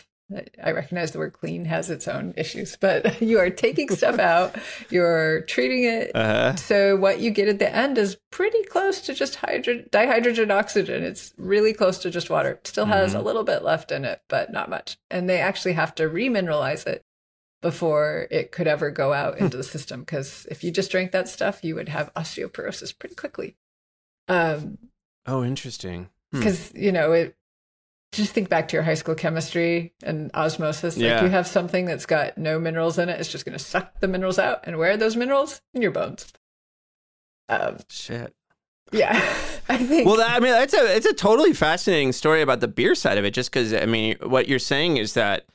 I recognize the word clean has its own issues, but [laughs] you are taking stuff out, you're treating it. Uh-huh. So what you get at the end is pretty close to just hydro- dihydrogen oxygen. It's really close to just water. It still has a little bit left in it, but not much. And they actually have to remineralize it before it could ever go out into the system. Because if you just drank that stuff, you would have osteoporosis pretty quickly. Um, Oh, interesting. Hmm. because you know it. Just think back to your high school chemistry and osmosis. Like Yeah. you have something that's got no minerals in it, it's just going to suck the minerals out. And where are those minerals? In your bones. Um, Shit. yeah, [laughs] I think. Well, that, I mean, it's a it's a totally fascinating story about the beer side of it. Just because I mean, what you're saying is that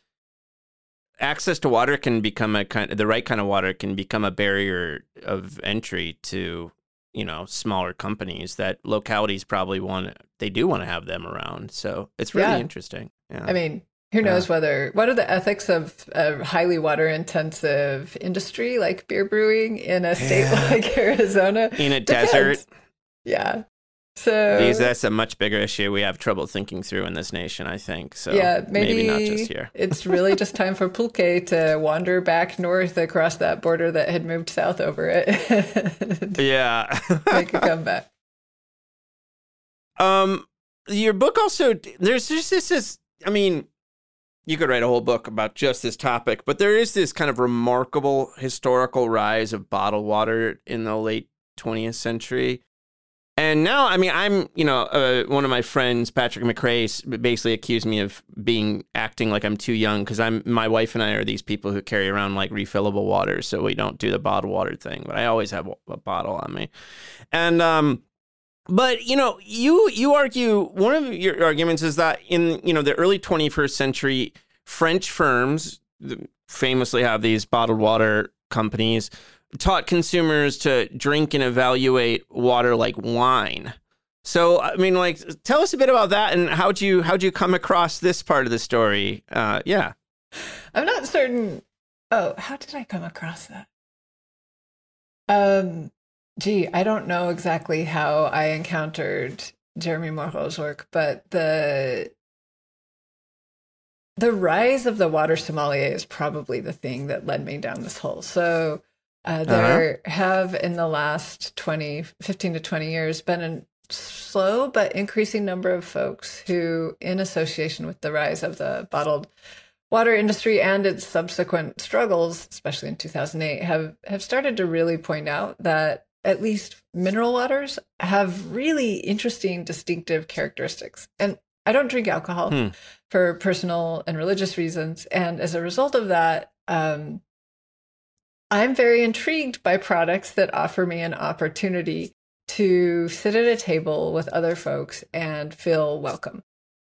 access to water can become a kind the right kind of water can become a barrier of entry to you know smaller companies that localities probably want they do want to have them around. So it's really Yeah. interesting. Yeah. I mean, who knows whether what are the ethics of a highly water intensive industry like beer brewing in a state Yeah. like [laughs] Arizona? in a Depends. desert, Yeah. So because that's a much bigger issue we have trouble thinking through in this nation. I think so. yeah, maybe, not just here. [laughs] it's really just time for Pulque to wander back north across that border that had moved south over it. [laughs] Yeah. Make a [laughs] comeback. Um, your book also there's just this, this. I mean, you could write a whole book about just this topic, but there is this kind of remarkable historical rise of bottled water in the late 20th century. And now, I mean, I'm, you know, uh, one of my friends, Patrick McRae, basically accused me of being acting like I'm too young because I'm, my wife and I are these people who carry around like refillable water, so we don't do the bottled water thing. But I always have a, bottle on me, and um, but you know, you you argue one of your arguments is that in you know the early 21st century, French firms famously have these bottled water companies taught consumers to drink and evaluate water like wine. So I mean, like, tell us a bit about that and how'd you how'd you come across this part of the story? Uh, yeah. I'm not certain. Oh, how did I come across that? Um, gee, I don't know exactly how I encountered Jeremy Moreau's work, but the the rise of the water sommelier is probably the thing that led me down this hole. So uh, there have in the last 20, 15 to 20 years been a slow but increasing number of folks who, in association with the rise of the bottled water industry and its subsequent struggles, especially in 2008, have, have started to really point out that at least mineral waters have really interesting, distinctive characteristics. And I don't drink alcohol Hmm. for personal and religious reasons. And as a result of that, um, I'm very intrigued by products that offer me an opportunity to sit at a table with other folks and feel welcome.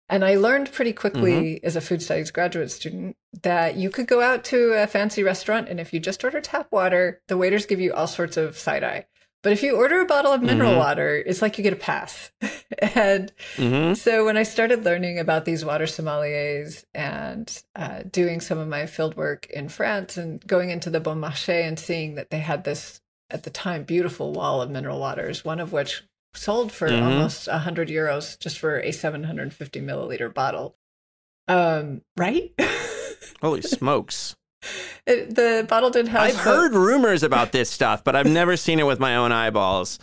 And I learned pretty quickly mm-hmm. as a food studies graduate student that you could go out to a fancy restaurant and if you just order tap water, the waiters give you all sorts of side eye. But if you order a bottle of mineral Mhm. water, it's like you get a pass. [laughs] and hmm so when I started learning about these water sommeliers and uh, doing some of my field work in France and going into the Bon Marché and seeing that they had this at the time beautiful wall of mineral waters, one of which sold for Mhm. almost 100 euros just for a 750 milliliter bottle. Um, right? [laughs] Holy smokes! It, the bottle didn't have. I've heard rumors about this stuff, but I've never seen it with my own eyeballs.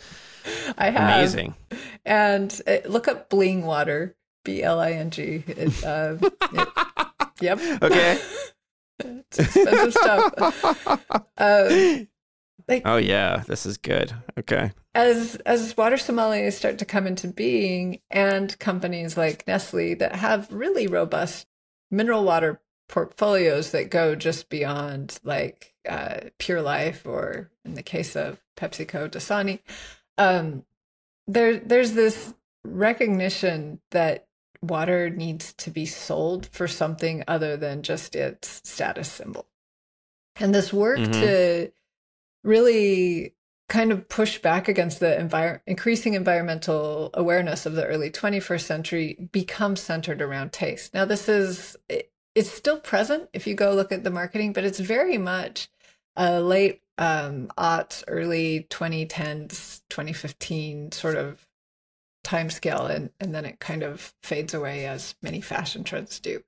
I have. Amazing. And uh, look up Bling Water, B L I N G. Uh, Yep. [laughs] Okay. it's expensive stuff. Um, like Oh yeah, this is good. Okay. as as water sommeliers start to come into being, and companies like Nestle that have really robust mineral water portfolios that go just beyond like uh, Pure Life, or in the case of PepsiCo, Dasani. Um, there there's this recognition that water needs to be sold for something other than just its status symbol. And this work Mhm. to really kind of push back against the envir- increasing environmental awareness of the early 21st century becomes centered around taste. Now, this is, it's still present if you go look at the marketing, but it's very much a late um, aughts, early 2010s, 2015 sort of time scale, and, and then it kind of fades away as many fashion trends do.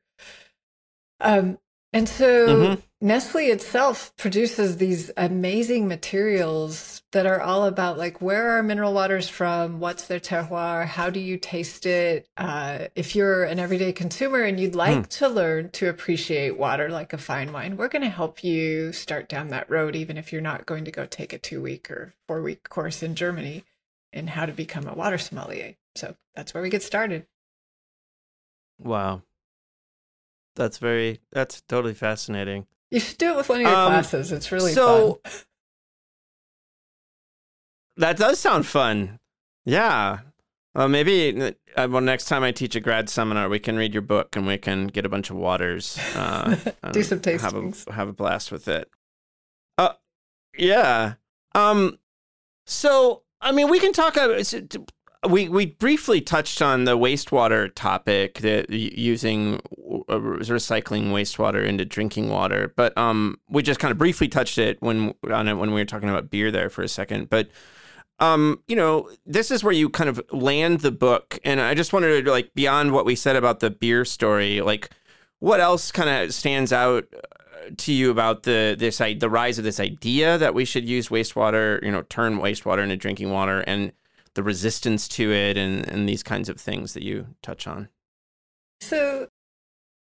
Um, and so mm-hmm. Nestle itself produces these amazing materials that are all about like where are mineral waters from, what's their terroir, how do you taste it? Uh, if you're an everyday consumer and you'd like mm. to learn to appreciate water like a fine wine, we're going to help you start down that road, even if you're not going to go take a two week or four week course in Germany in how to become a water sommelier. So that's where we get started. Wow. That's very that's totally fascinating. You should do it with one of your um, classes. It's really so, fun. [laughs] That does sound fun. Yeah. Well, maybe uh, well next time I teach a grad seminar, we can read your book and we can get a bunch of waters. Uh, [laughs] do some tastings. Have a, have a blast with it. Uh, yeah. Um. So I mean, we can talk about we we briefly touched on the wastewater topic that using uh, recycling wastewater into drinking water, but um, we just kind of briefly touched it when on it when we were talking about beer there for a second. But um, you know, this is where you kind of land the book, and I just wanted to like beyond what we said about the beer story, like what else kind of stands out uh, to you about the this the rise of this idea that we should use wastewater, you know, turn wastewater into drinking water, and the resistance to it and, and these kinds of things that you touch on. So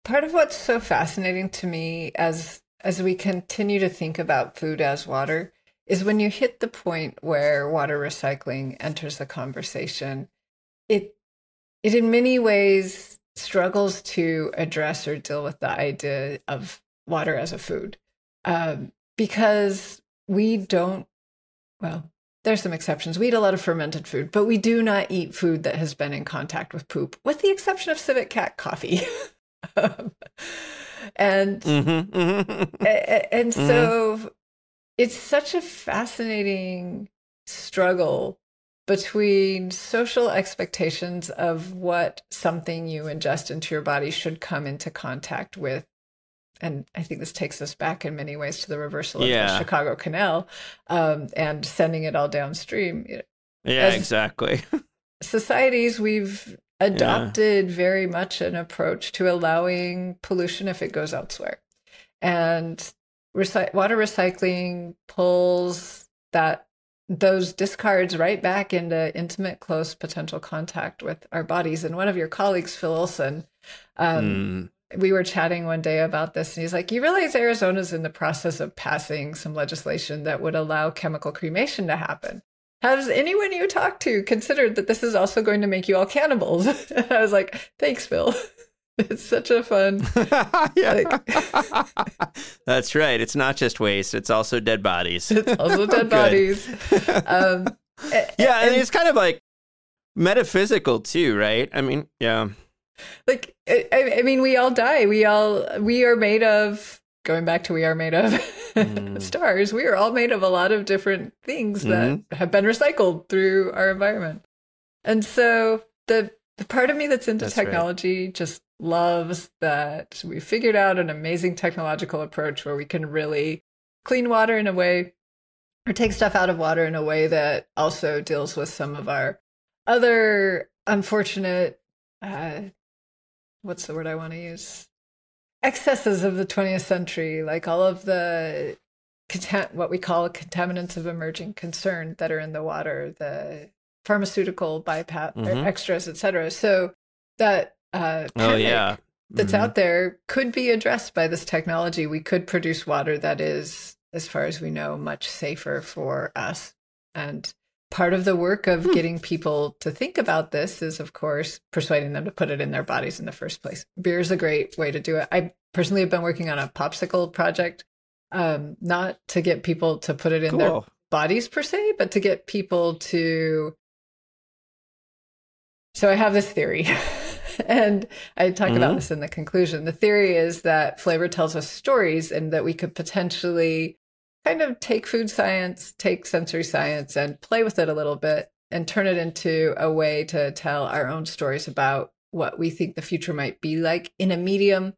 part of what's so fascinating to me as as we continue to think about food as water is when you hit the point where water recycling enters the conversation, it it in many ways struggles to address or deal with the idea of water as a food um, because we don't well there's some exceptions. We eat a lot of fermented food, but we do not eat food that has been in contact with poop, with the exception of civet cat coffee. [laughs] [laughs] and mm-hmm, mm-hmm. and so mm-hmm. it's such a fascinating struggle between social expectations of what something you ingest into your body should come into contact with and I think this takes us back in many ways to the reversal of yeah. the Chicago Canal um, and sending it all downstream. Yeah, As exactly. [laughs] societies, we've adopted yeah. very much an approach to allowing pollution if it goes elsewhere. And recy- water recycling pulls that those discards right back into intimate, close potential contact with our bodies. And one of your colleagues, Phil Olson, um, mm we were chatting one day about this and he's like you realize arizona's in the process of passing some legislation that would allow chemical cremation to happen has anyone you talked to considered that this is also going to make you all cannibals? [laughs] I was like thanks phil. [laughs] It's such a fun [laughs] that's right. It's not just waste it's also dead bodies. It's also dead bodies. Um, yeah and, and it's kind of like metaphysical too right? I mean yeah. Like I, I, mean we all die. We all we are made of going back to we are made of [laughs] mm. stars we are all made of a lot of different things that mm-hmm. have been recycled through our environment and so the the part of me that's into that's technology right. just loves that we figured out an amazing technological approach where we can really clean water in a way or take stuff out of water in a way that also deals with some of our other unfortunate uh, what's the word I want to use? Excesses of the 20th century, like all of the what we call contaminants of emerging concern that are in the water, the pharmaceutical bypass mm-hmm. extras, etc. So that uh, oh yeah that's mm-hmm. out there could be addressed by this technology. We could produce water that is, as far as we know, much safer for us and part of the work of hmm. getting people to think about this is of course persuading them to put it in their bodies in the first place beer is a great way to do it i personally have been working on a popsicle project um, not to get people to put it in cool. their bodies per se but to get people to so i have this theory [laughs] and i talk mm-hmm. about this in the conclusion the theory is that flavor tells us stories and that we could potentially kind of take food science, take sensory science, and play with it a little bit and turn it into a way to tell our own stories about what we think the future might be like in a medium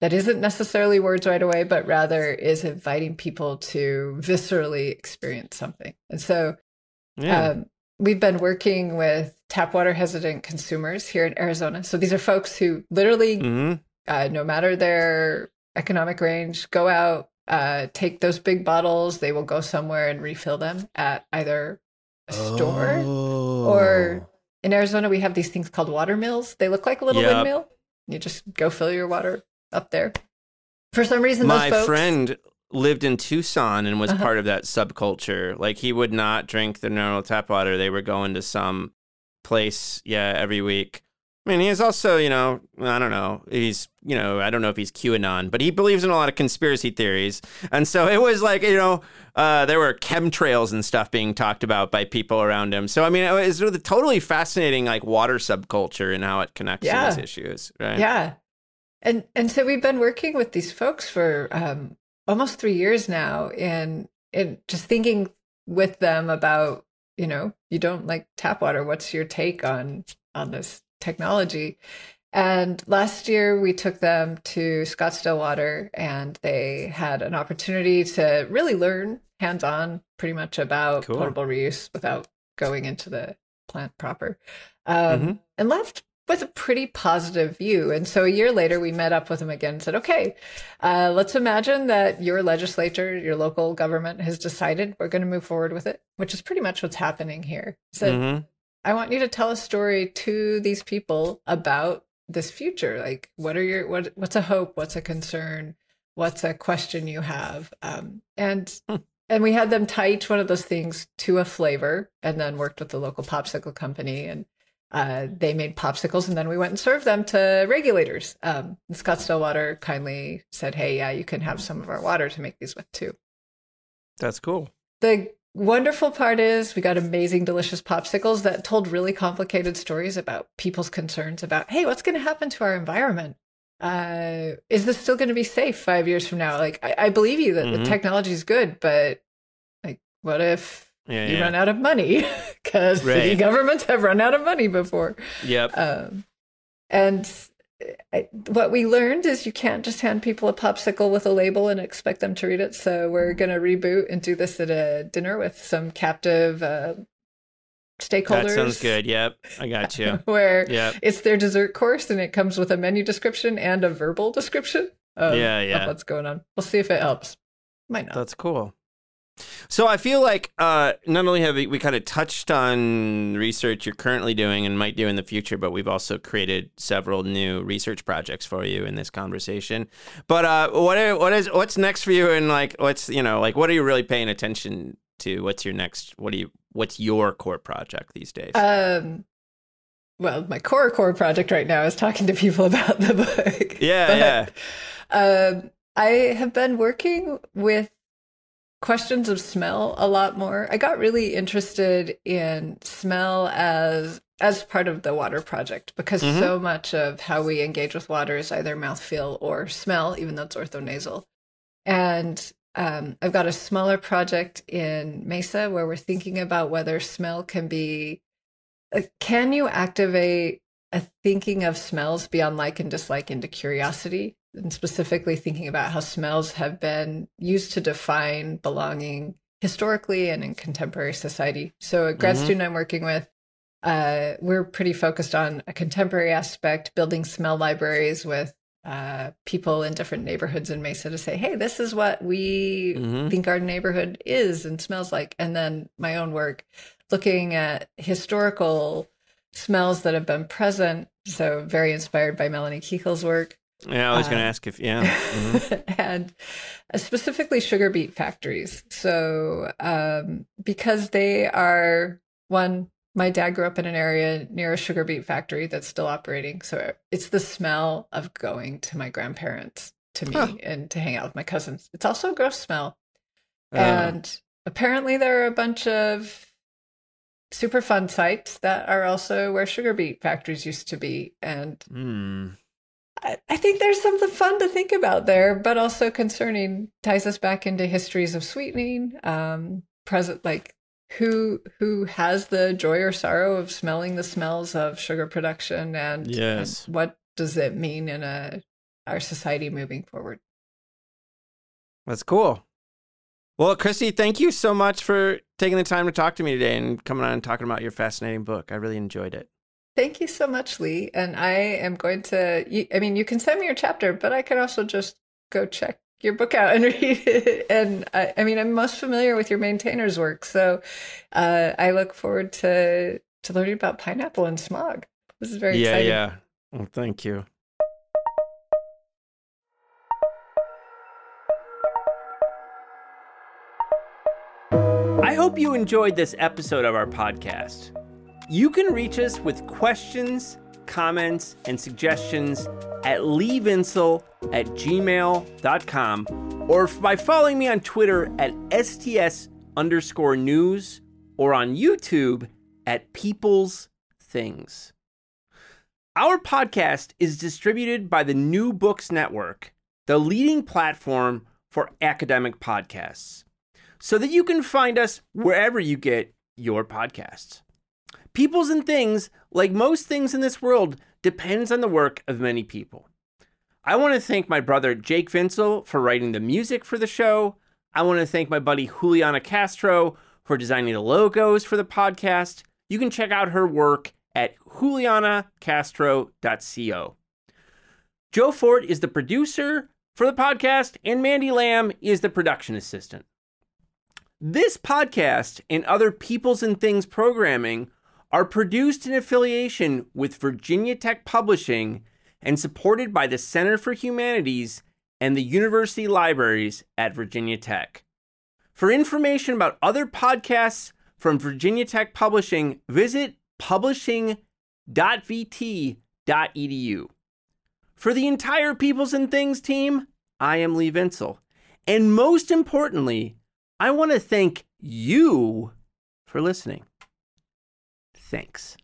that isn't necessarily words right away, but rather is inviting people to viscerally experience something. And so Yeah. um, we've been working with tap water hesitant consumers here in Arizona. So these are folks who literally, hmm uh, no matter their economic range, go out, uh, take those big bottles. They will go somewhere and refill them at either a store Oh. or in Arizona, we have these things called water mills. They look like a little Yep. windmill. You just go fill your water up there. For some reason, my folks, friend lived in Tucson and was Uh-huh. part of that subculture. Like he would not drink the normal tap water. They were going to some place, yeah, every week. I mean, he's also, you know, I don't know. He's, you know, I don't know if he's QAnon, but he believes in a lot of conspiracy theories. And so it was like, you know, uh, there were chemtrails and stuff being talked about by people around him. So I mean, it was really totally fascinating, like water subculture and how it connects Yeah. to these issues, right? Yeah. And and so we've been working with these folks for um, almost three years now, and and just thinking with them about you know you don't like tap water. What's your take on on this technology? And last year we took them to Scottsdale Water, and they had an opportunity to really learn hands on, pretty much about Cool. potable reuse without going into the plant proper, um, Mhm. and left with a pretty positive view. And so a year later, we met up with them again and said, okay, uh, let's imagine that your legislature, your local government has decided we're going to move forward with it, which is pretty much what's happening here. So Mhm. I want you to tell a story to these people about this future. Like, what are your what? What's a hope? What's a concern? What's a question you have? Um, and Hmm. and we had them tie each one of those things to a flavor, and then worked with the local popsicle company, and uh, they made popsicles, and then we went and served them to regulators. Um, and Scottsdale Water kindly said, "Hey, yeah, you can have some of our water to make these with too." That's cool. The wonderful part is we got amazing, delicious popsicles that told really complicated stories about people's concerns about, hey, what's going to happen to our environment? Uh, is this still going to be safe five years from now? Like, I, I believe you that the Mhm. technology is good, but like, what if Yeah, you yeah. run out of money? [laughs] Because city governments have run out of money before. Yep. Um, and I, what we learned is you can't just hand people a popsicle with a label and expect them to read it. So we're going to reboot and do this at a dinner with some captive uh, stakeholders. That sounds good. Yep. I got [laughs] you. Where Yep. it's their dessert course and it comes with a menu description and a verbal description of, Yeah, of yeah. what's going on. We'll see if it helps. Might not. That's cool. So I feel like uh, not only have we, we kind of touched on research you're currently doing and might do in the future, but we've also created several new research projects for you in this conversation. But uh, what are, what is what's next for you? And like what's you know like what are you really paying attention to? What's your next? What do you? What's your core project these days? Um, well, my core core project right now is talking to people [laughs] about the book. yeah, But, yeah. Um, I have been working with questions of smell a lot more. I got really interested in smell as as part of the water project because Mhm. so much of how we engage with water is either mouthfeel or smell, even though it's orthonasal. And um, I've got a smaller project in Mesa where we're thinking about whether smell can be. Uh, can you activate a thinking of smells beyond like and dislike into curiosity? And specifically thinking about how smells have been used to define belonging historically and in contemporary society. So, a grad Mhm. student I'm working with, uh, we're pretty focused on a contemporary aspect, building smell libraries with uh, people in different neighborhoods in Mesa to say, hey, this is what we Mhm. think our neighborhood is and smells like. And then my own work looking at historical smells that have been present. So, very inspired by Melanie Kiechle's work. Yeah, I was going to uh, ask if yeah. mhm. [laughs] and uh, specifically sugar beet factories. So, um, because they are one, my dad grew up in an area near a sugar beet factory that's still operating. So, it's the smell of going to my grandparents to me Huh. and to hang out with my cousins. It's also a gross smell. Uh, And apparently, there are a bunch of super fun sites that are also where sugar beet factories used to be. And hmm. I, I think there's something fun to think about there, but also concerning. Ties us back into histories of sweetening, um, present like who who has the joy or sorrow of smelling the smells of sugar production, and, Yes. and what does it mean in a our society moving forward? That's cool. Well, Christy, thank you so much for taking the time to talk to me today and coming on and talking about your fascinating book. I really enjoyed it. Thank you so much, Lee. And I am going to, I mean, you can send me your chapter, but I can also just go check your book out [laughs] and read it. And I, I mean, I'm most familiar with your maintainer's work. So uh, I look forward to, to learning about pineapple and smog. This is very yeah, exciting. yeah. Well, thank you. I hope you enjoyed this episode of our podcast. You can reach us with questions, comments, and suggestions at leevinsel at gmail.com or by following me on Twitter at STS underscore news or on YouTube at People's Things. Our podcast is distributed by the New Books Network, the leading platform for academic podcasts, so that you can find us wherever you get your podcasts. Peoples and Things, like most things in this world, depends on the work of many people. I want to thank my brother Jake Vinsel for writing the music for the show. I want to thank my buddy Juliana Castro for designing the logos for the podcast. You can check out her work at julianacastro.co. Joe Fort is the producer for the podcast, and Mandy Lamb is the production assistant. This podcast and other Peoples and Things programming are produced in affiliation with Virginia Tech Publishing and supported by the Center for Humanities and the University Libraries at Virginia Tech. For information about other podcasts from Virginia Tech Publishing, visit publishing.vt.edu. For the entire Peoples and Things team, I am Lee Vinsel. And most importantly, I want to thank you for listening. Thanks.